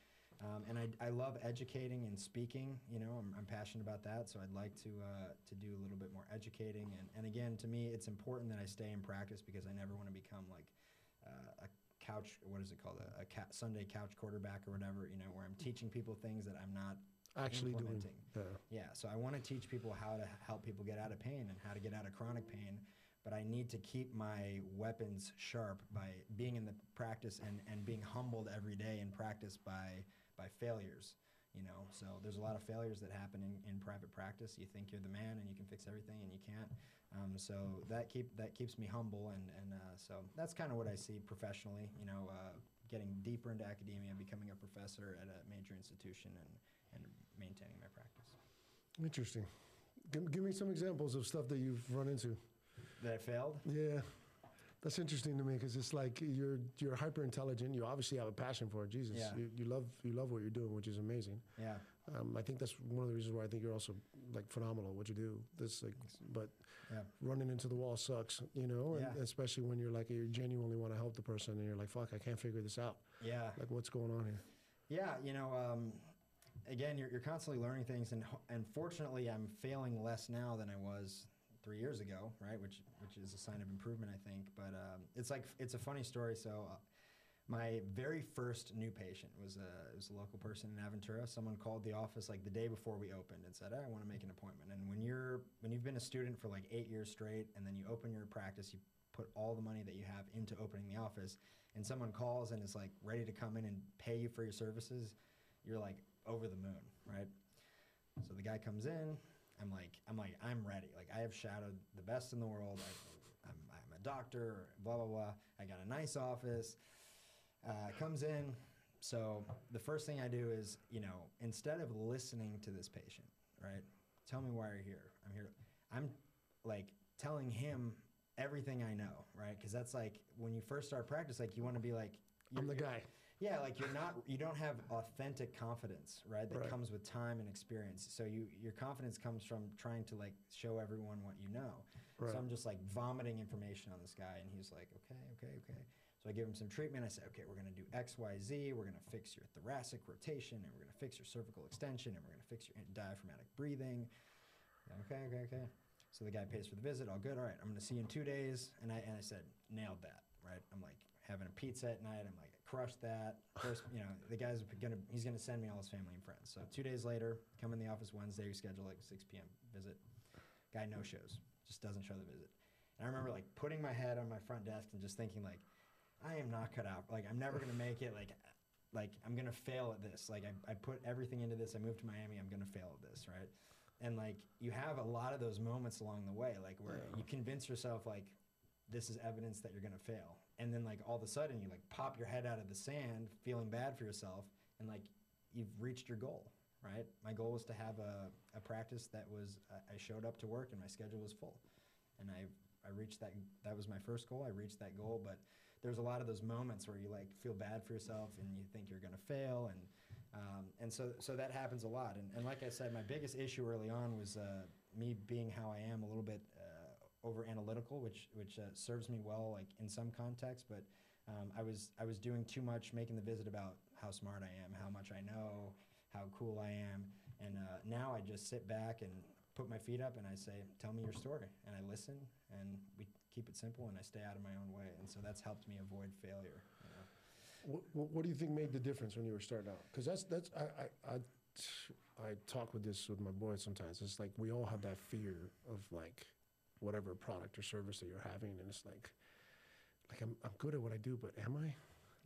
Um, and I, I love educating and speaking. You know, I'm, I'm passionate about that, so I'd like to uh, to do a little bit more educating. And, and again, to me, it's important that I stay in practice because I never want to become like uh, a couch. What is it called? A, a ca- Sunday couch quarterback or whatever. You know, where I'm teaching people things that I'm not Actually doing. Yeah. Yeah, so I want to teach people how to help people get out of pain and how to get out of chronic pain, but I need to keep my weapons sharp by being in the practice and, and being humbled every day in practice by by failures. You know, so there's a lot of failures that happen in, in private practice. You think you're the man and you can fix everything, and you can't. Um, so that keep that keeps me humble, and and uh, so that's kind of what I see professionally. You know, uh, getting deeper into academia, becoming a professor at a major institution, and and maintaining my practice. Interesting. Give, give me some examples of stuff that you've run into. That I failed? Yeah, that's interesting to me because it's like you're you're hyper intelligent. You obviously have a passion for it. Jesus, Yeah. you, you love you love what you're doing, which is amazing. Yeah. Um, I think that's one of the reasons why I think you're also like phenomenal at what you do. This like, but Yeah. running into the wall sucks, you know, and Yeah. especially when you're like you genuinely want to help the person and you're like, fuck, I can't figure this out. Yeah. Like, what's going on here? Yeah. You know, um, again, you're, you're constantly learning things, and and fortunately, I'm failing less now than I was three years ago, right? Which which is a sign of improvement, I think. But um, it's like it's a funny story. So. Uh, my very first new patient was a, was a local person in Aventura. Someone called the office like the day before we opened and said, "I want to make an appointment." And when you're when you've been a student for like eight years straight, and then you open your practice, you put all the money that you have into opening the office, and someone calls and is like ready to come in and pay you for your services, you're like over the moon, right? So the guy comes in. I'm like, I'm like, I'm ready. Like I have shadowed the best in the world. I, I'm, I'm a doctor, blah, blah, blah. I got a nice office. Uh, comes in. So the first thing I do is, you know, instead of listening to this patient, right? Tell me why you're here. I'm here. I'm like telling him everything I know, right? Because that's like when you first start practice, like you want to be like, I'm the guy. Yeah, like you're not, you don't have authentic confidence, right? That Right. comes with time and experience. So you, your confidence comes from trying to like show everyone what you know. Right. So I'm just like vomiting information on this guy, and he's like, okay, okay, okay. So I give him some treatment. I say, okay, we're gonna do X, Y, Z. We're gonna fix your thoracic rotation, and we're gonna fix your cervical extension, and we're gonna fix your diaphragmatic breathing. Okay, okay, okay. So the guy pays for the visit. All good. All right, I'm gonna see you in two days. And I and I said, nailed that. Right. I'm like having a pizza at night. I'm like, crushed that. First, you know, the guy's gonna he's gonna send me all his family and friends. So two days later, come in the office Wednesday. We schedule like 6 p.m. visit. Guy no shows. Just doesn't show the visit. And I remember like putting my head on my front desk and just thinking like, I am not cut out. Like I'm never gonna make it. Like like I'm gonna fail at this. Like I, I put everything into this. I moved to Miami. I'm gonna fail at this, right? And like you have a lot of those moments along the way, like where Yeah. you convince yourself like this is evidence that you're gonna fail, and then like all of a sudden you like pop your head out of the sand, feeling bad for yourself, and like you've reached your goal, right? My goal was to have a, a practice that was I showed up to work and my schedule was full, and I I reached that. That was my first goal. I reached that goal, but there's a lot of those moments where you like feel bad for yourself and you think you're gonna fail and um, and so so that happens a lot and, and like I said my biggest issue early on was uh, me being how I am a little bit over analytical which which uh, serves me well like in some contexts but um, I was I was doing too much making the visit about how smart I am how much I know how cool I am and uh, now I just sit back and put my feet up and I say tell me your story and I listen and we keep it simple and I stay out of my own way and so that's helped me avoid failure you know? What, what, do you think made the difference when you were starting out? Because that's that's I, I I I talk with this with my boys sometimes. It's like we all have that fear of like whatever product or service that you're having, and it's like like I'm I'm good at what I do, but am I?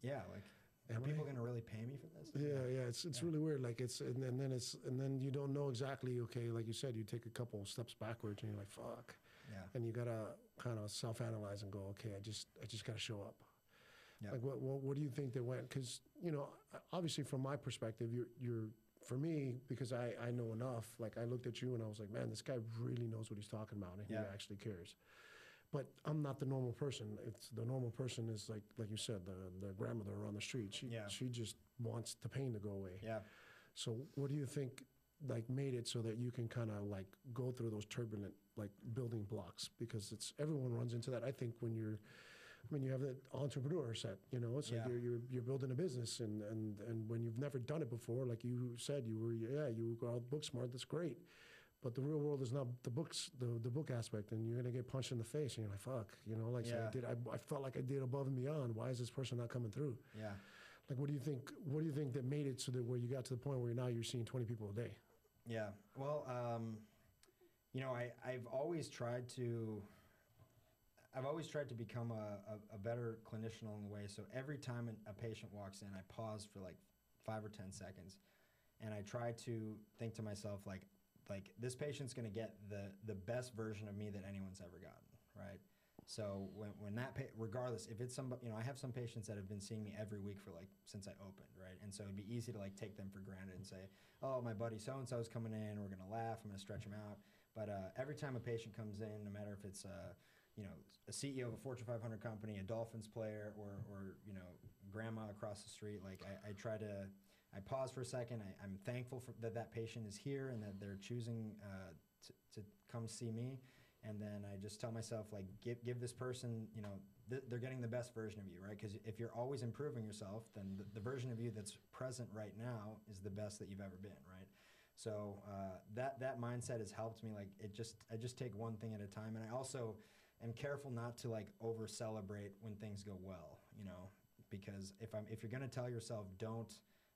yeah like Am are people going to really pay me for this Yeah, yeah, it's it's Yeah. really weird. Like it's and then, then it's and then you don't know exactly. Okay, like you said, you take a couple steps backwards and you're like, fuck, yeah and you gotta kind of self-analyze and go, okay, I just I just gotta show up. Yeah. Like what, what what do you think that went? Because you know, obviously from my perspective, you're you're for me because I I know enough. Like I looked at you and I was like, man, this guy really knows what he's talking about and Yeah. he actually cares. But I'm not the normal person. It's the normal person is like like you said, the the grandmother on the street. She Yeah. she just wants the pain to go away. yeah So what do you think like made it so that you can kind of like go through those turbulent like building blocks because it's everyone runs into that. I think when you're I mean you have that entrepreneur set, you know, it's Yeah. like you're, you're you're building a business and and and when you've never done it before, like you said, you were yeah, you were book smart, that's great. But the real world is not the books, the, the book aspect, and you're gonna get punched in the face, and you're like, "Fuck," you know, like so I did. I, I felt like I did above and beyond. Why is this person not coming through? yeah Like, what do you think? What do you think that made it so that where you got to the point where now you're seeing 20 people a day? Yeah. Well, um, you know, I, I've always tried to. I've always tried to become a, a, a better clinician along the way. So every time an- a patient walks in, I pause for like five or ten seconds, and I try to think to myself like, like this patient's going to get the the best version of me that anyone's ever gotten, right? So when, when that pa- regardless if it's some you know I have some patients that have been seeing me every week for like since I opened right and so it'd be easy to like take them for granted and say oh my buddy so and so's coming in we're gonna laugh I'm gonna stretch him out but uh, every time a patient comes in no matter if it's uh, you know a CEO of a Fortune 500 company a Dolphins player or or you know grandma across the street like I, I try to I pause for a second. I, I'm thankful for that that patient is here and that they're choosing uh, to, to come see me. And then I just tell myself like give give this person you know th- they're getting the best version of you right? Because if you're always improving yourself then the, the version of you that's present right now is the best that you've ever been right? So uh, that that mindset has helped me like it just I just take one thing at a time. And I also am careful not to like over celebrate when things go well you know because if I'm if you're gonna tell yourself don't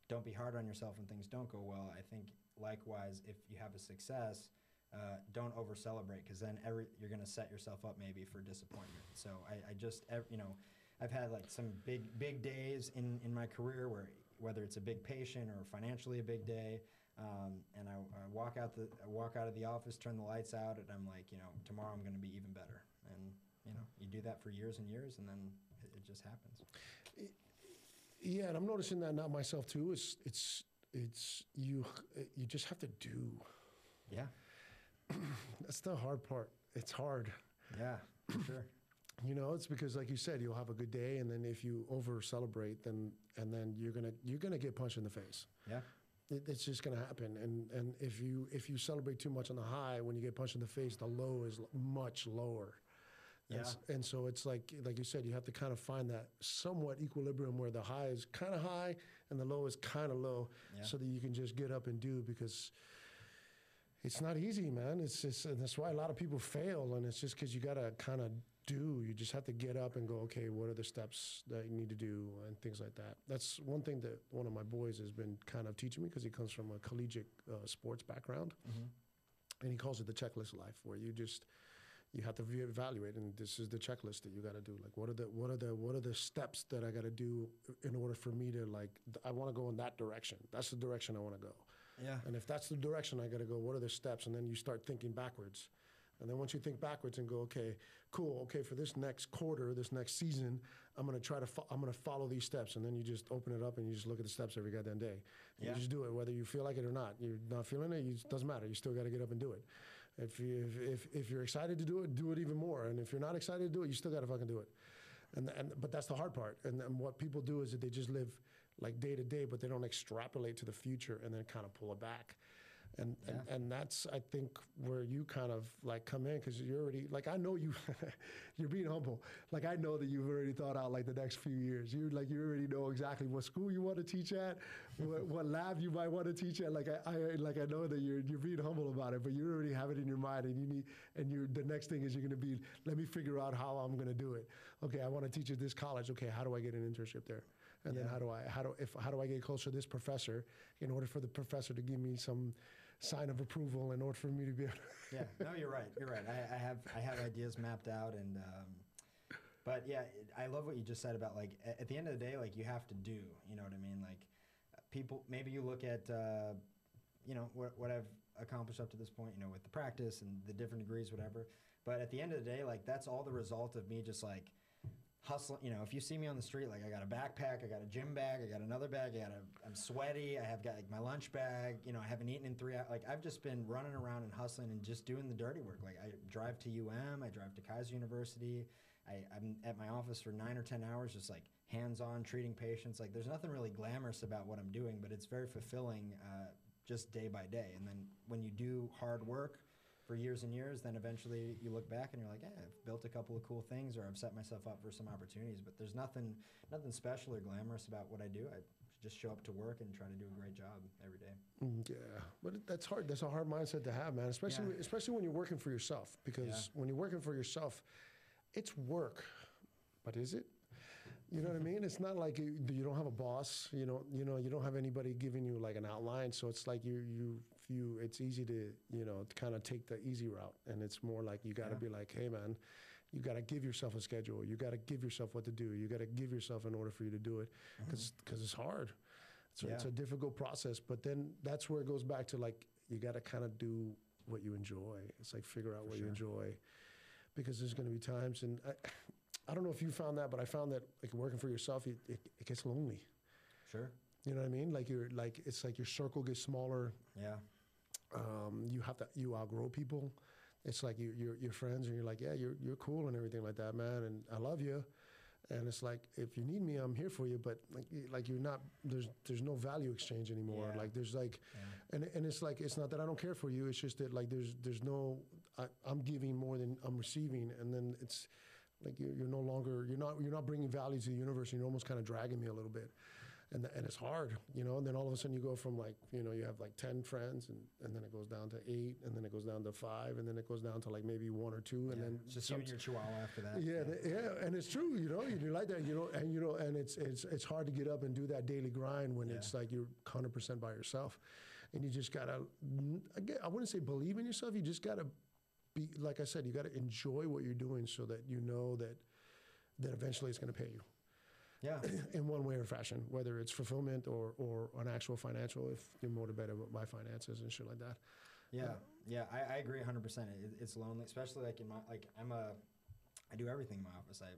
don't be hard on yourself when things don't go well I think likewise if you have a success uh, don't over celebrate because then every you're going to set yourself up maybe for disappointment. So I, I just you know I've had like some big big days in in my career where whether it's a big patient or financially a big day. Um, and I, I walk out the I walk out of the office, turn the lights out, and I'm like, you know, tomorrow I'm going to be even better. You know, you do that for years and years, and then it, it just happens. Yeah, and I'm noticing that not myself too. It's it's it's you you just have to do. Yeah, That's the hard part. It's hard. yeah, sure. You know, it's because like you said, you'll have a good day, and then if you over celebrate, then and then you're gonna you're gonna get punched in the face. Yeah, It, it's just gonna happen. And and if you if you celebrate too much on the high, when you get punched in the face, the low is much lower. And, s- and so it's like like you said, you have to kind of find that somewhat equilibrium where the high is kind of high and the low is kind of low, Yeah. so that you can just get up and do because. It's not easy, man. It's just, and that's why a lot of people fail, and it's just because you gotta kind of do. You just have to get up and go, okay, what are the steps that you need to do, and things like that. That's one thing that one of my boys has been kind of teaching me because he comes from a collegiate uh, sports background, Mhm. and he calls it the checklist life, where you just you have to evaluate, and this is the checklist that you got to do. Like, what are the what are the what are the steps that I got to do in order for me to like? I want to go in that direction. That's the direction I want to go. yeah, And if that's the direction I got to go, what are the steps? And then you start thinking backwards. And then once you think backwards and go, okay, cool, okay, for this next quarter, this next season, I'm gonna try to, fo- I'm gonna follow these steps. And then you just open it up and you just look at the steps every goddamn day. And Yeah. You just do it, whether you feel like it or not. You're not feeling it, it doesn't matter. You still got to get up and do it. If, you, if, if, you're excited to do it, do it even more. And if you're not excited to do it, you still got to fucking do it. And, and but that's the hard part. And, and what people do is that they just live like day to day, but they don't extrapolate to the future and then kind of pull it back. And, and Yeah. and that's I think where you kind of like come in because you're already like I know you you're being humble. Like I know that you've already thought out like the next few years. You like you already know exactly what school you want to teach at what, what lab you might want to teach at. Like I, I like I know that you're you're being humble about it but you already have it in your mind and you need and you the next thing is you're going to be let me figure out how I'm going to do it. Okay I want to teach at this college. Okay how do I get an internship there? And then how do I how do if how do I get closer to this professor in order for the professor to give me some sign of approval in order for me to be able to yeah. No, you're right. You're right. I, I have I have ideas mapped out, and um, but yeah, I love what you just said about like at, the end of the day, like you have to do. You know what I mean? Like people, maybe you look at uh, you know what what I've accomplished up to this point. You know, with the practice and the different degrees, whatever. But at the end of the day, like that's all the result of me just like hustling. You know, if you see me on the street, like I got a backpack, I got a gym bag, I got another bag, I got a, I'm sweaty, I have got like my lunch bag. You know, I haven't eaten in three hours. Like I've just been running around and hustling and just doing the dirty work. Like I drive to UM, I drive to Keiser University. I, I'm at my office for nine or ten hours, just like hands-on treating patients. Like there's nothing really glamorous about what I'm doing, but it's very fulfilling, uh, just day by day. And then when you do hard work for years and years, then eventually you look back and you're like, yeah, I've built a couple of cool things or I've set myself up for some opportunities. But there's nothing, nothing special or glamorous about what I do. I just show up to work and try to do a great job every day. Mm, Yeah, but that's hard. That's a hard mindset to have, man. Especially Yeah. especially when you're working for yourself. Because when you're working for yourself, it's work, but is it? You know what I mean? It's not like you, you don't have a boss. You know, you know, you don't have anybody giving you like an outline. So it's like you you you. It's easy to you know kind of take the easy route, and it's more like you got to Yeah. be like, hey, man. You got to give yourself a schedule. You got to give yourself what to do. You got to give yourself in order for you to do it, mm-hmm. because it's hard. So it's a difficult process, but then that's where it goes back to like you got to kind of do what you enjoy. It's like figure out For what you enjoy, because there's going to be times, and I, I don't know if you found that, but I found that like working for yourself, it, it, it gets lonely. Sure. You know what I mean? Like you're like it's like your circle gets smaller. Yeah. Um, you have to you outgrow people. It's like you you're your friends, and you're like, yeah, you're you're cool and everything like that, man, and I love you. And it's like if you need me, I'm here for you. But like, like you're not. There's there's no value exchange anymore. Yeah. Like there's like, Yeah. and and it's like it's not that I don't care for you. It's just that like there's there's no. I, I'm giving more than I'm receiving, and then it's like you're, you're no longer you're not you're not bringing value to the universe. You're almost kind of dragging me a little bit, and and it's hard, you know. And then all of a sudden you go from like you know you have like ten friends, and and then it goes down to eight, and then it goes down to five, and then it goes down to like maybe one or two, and Yeah. then It's just some- you and your chihuahua after that. yeah, th- yeah, and it's true, you know, you like that, you know, and you know, and it's it's it's hard to get up and do that daily grind when Yeah. it's like you're hundred percent by yourself, and you just gotta, I I wouldn't say believe in yourself, you just gotta be, like I said, you gotta enjoy what you're doing so that you know that that eventually it's gonna pay you Yeah. in one way or fashion, whether it's fulfillment or or an actual financial, if you're motivated by finances and shit like that. Yeah, yeah, I, I agree 100. percent it, It's lonely, especially like in my like I'm a I do everything in my office. I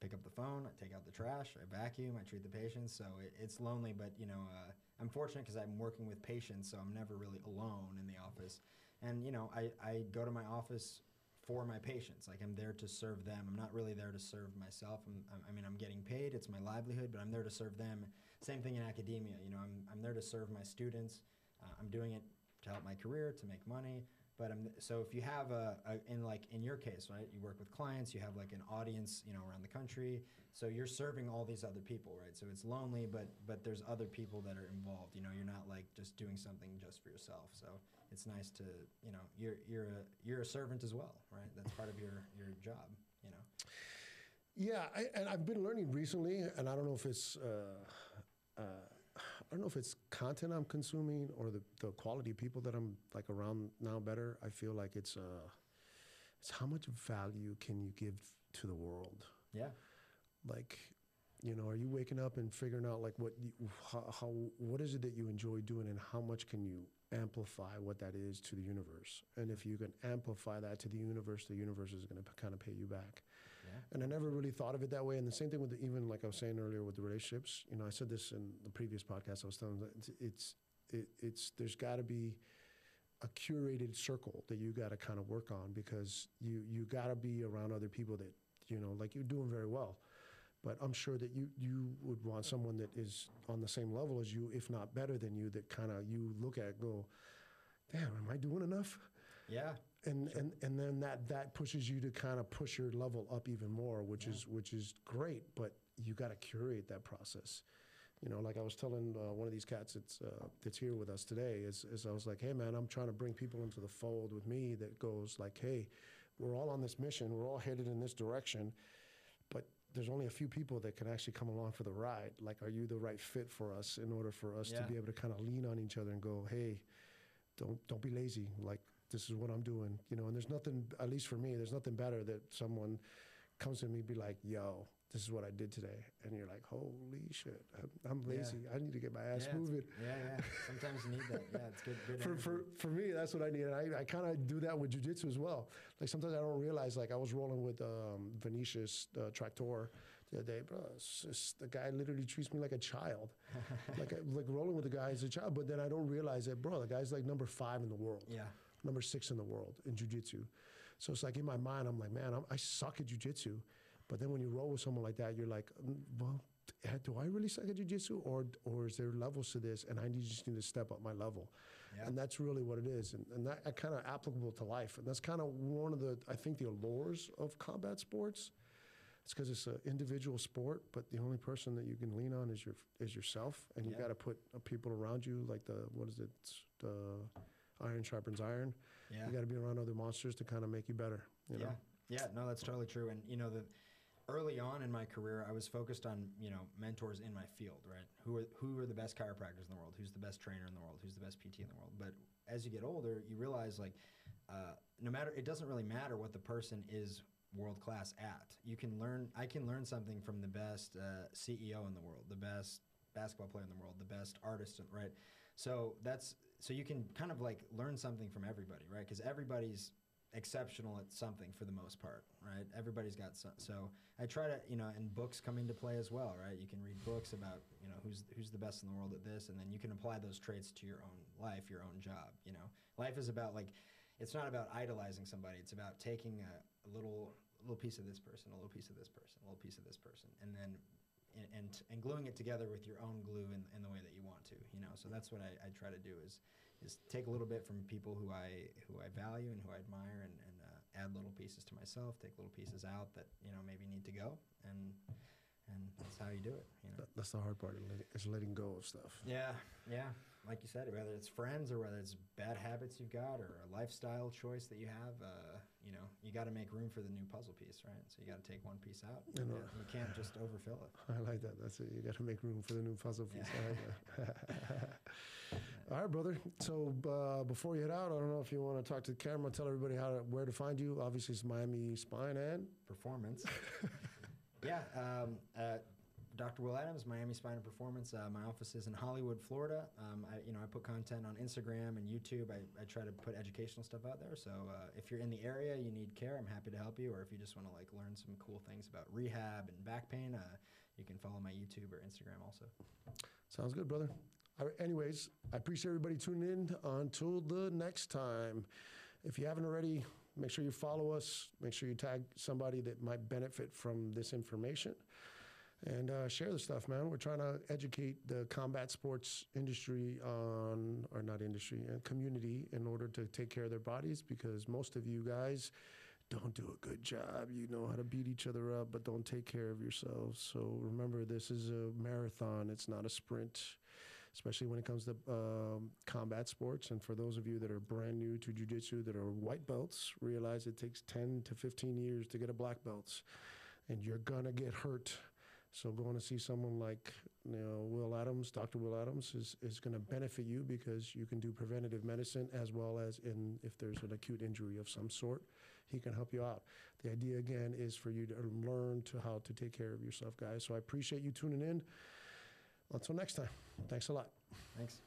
pick up the phone, I take out the trash, I vacuum, I treat the patients. So it, it's lonely, but you know, uh, I'm fortunate because I'm working with patients, so I'm never really alone in the office. And you know, I, I go to my office for my patients. Like I'm there to serve them. I'm not really there to serve myself. I'm, I mean, I'm getting paid. It's my livelihood, but I'm there to serve them. Same thing in academia. You know, I'm, I'm there to serve my students. Uh, I'm doing it to help my career, to make money. But I'm, so if you have a, a, in like in your case, right? You work with clients. You have like an audience, you know, around the country. So you're serving all these other people, right? So it's lonely, but but there's other people that are involved. You know, you're not like just doing something just for yourself. So it's nice to, you know, you're you're a you're a servant as well, right? That's part of your your job, you know. Yeah, I, and I've been learning recently, and I don't know if it's. Uh, uh, don't know if it's content I'm consuming or the, the quality of people that I'm like around now better. I feel like it's uh, it's how much value can you give to the world? Yeah. Like, you know, are you waking up and figuring out like what you, how, how what is it that you enjoy doing and how much can you amplify what that is to the universe? And if you can amplify that to the universe, the universe is going to kind of pay you back. And I never really thought of it that way. And the same thing with the, even like I was saying earlier with the relationships. You know, I said this in the previous podcast. I was telling them it's it's it, it's there's got to be a curated circle that you got to kind of work on because you you got to be around other people that you know like you're doing very well. But I'm sure that you you would want someone that is on the same level as you, if not better than you, that kind of you look at go, damn, am I doing enough? Yeah. And and and then that that pushes you to kind of push your level up even more which is which is great but you got to curate that process. You know like i was telling uh, one of these cats that's uh, that's here with us today is, is i was like hey man i'm trying to bring people into the fold with me that goes like hey we're all on this mission. We're all headed in this direction but there's only a few people that can actually come along for the ride. Like are you the right fit for us in order for us Yeah. to be able to kind of lean on each other and go hey don't don't be lazy. Like this is what I'm doing, you know. And there's nothing, at least for me, there's nothing better that someone comes to me and be like, "Yo, this is what I did today," and you're like, "Holy shit, I'm, I'm Yeah. lazy. I need to get my ass yeah, moving." Yeah, yeah. Sometimes you need that. Yeah, it's good. good For, for, for me, that's what I need. And I, I kind of do that with jujitsu as well. Like sometimes I don't realize, like I was rolling with um, Vinicius uh, Tractor the other day, bro. Just, the guy literally treats me like a child. like, like rolling with the guy as a child. But then I don't realize that, bro, the guy's like number five in the world yeah. Number six in the world in jujitsu. So it's like in my mind, I'm like, man, I'm, I suck at jujitsu. But then when you roll with someone like that, you're like, mm, well, do I really suck at jujitsu, or or is there levels to this, and I need, just need to step up my level, Yeah. and that's really what it is, and, and that kind of applicable to life, and that's kind of one of the I think the allures of combat sports. It's because it's an individual sport, but the only person that you can lean on is your is yourself, and you Yeah. got to put uh, people around you, like the what is it, the iron sharpens iron. Yeah. You got to be around other monsters to kind of make you better. You know? Yeah, yeah, no, that's totally true. And you know, the early on in my career, I was focused on you know mentors in my field, right? Who are who are the best chiropractors in the world? Who's the best trainer in the world? Who's the best PT in the world? But as you get older, you realize like uh, no matter it doesn't really matter what the person is world class at. You can learn. I can learn something from the best uh, CEO in the world, the best basketball player in the world, the best artist, right? So that's so you can kind of like learn something from everybody, right? Because everybody's exceptional at something for the most part, right? Everybody's got some. So I try to, you know, and books come into play as well, right? You can read books about, you know, who's who's the best in the world at this, and then you can apply those traits to your own life, your own job. You know, life is about like, it's not about idolizing somebody. It's about taking a, a little a little piece of this person, a little piece of this person, a little piece of this person, and then. And, and, and gluing it together with your own glue in, in the way that you want to, you know. So that's what I, I try to do is is take a little bit from people who I who I value and who I admire, and, and uh, add little pieces to myself. Take little pieces out that you know maybe need to go, and and that's how you do it. You know. That- That's the hard part, is letting- is letting go of stuff. Yeah, yeah. Like you said, whether it's friends or whether it's bad habits you've got or a lifestyle choice that you have, uh, you know, you got to make room for the new puzzle piece, right? So you got to take one piece out. I know. You can't just overfill it. I like that. That's it. You got to make room for the new puzzle piece. Like. All right, brother. So uh, before you head out, I don't know if you want to talk to the camera, tell everybody how to, where to find you. Obviously, it's Miami Spine and performance. yeah, um, uh, Dr. Will Adams, Miami Spine and Performance. Uh, my office is in Hollywood, Florida. Um, I, you know, I put content on Instagram and YouTube. I, I try to put educational stuff out there. So uh, if you're in the area, you need care, I'm happy to help you. Or if you just want to like learn some cool things about rehab and back pain, uh, you can follow my YouTube or Instagram also. Sounds good, brother. Anyways, I appreciate everybody tuning in. Until the next time, if you haven't already, make sure you follow us. Make sure you tag somebody that might benefit from this information. And uh, share the stuff, man. We're trying to educate the combat sports industry on, or not industry, uh, community in order to take care of their bodies because most of you guys don't do a good job. You know how to beat each other up, but don't take care of yourselves. So remember, this is a marathon, it's not a sprint, especially when it comes to um, combat sports. And for those of you that are brand new to jujitsu, that are white belts, realize it takes 10 to 15 years to get a black belt, and you're gonna get hurt. So going to see someone like you know Will Adams, Dr. Will Adams, is is going to benefit you because you can do preventative medicine as well as in if there's an acute injury of some sort, he can help you out. The idea again is for you to learn to how to take care of yourself, guys. So I appreciate you tuning in. Until next time, thanks a lot. Thanks.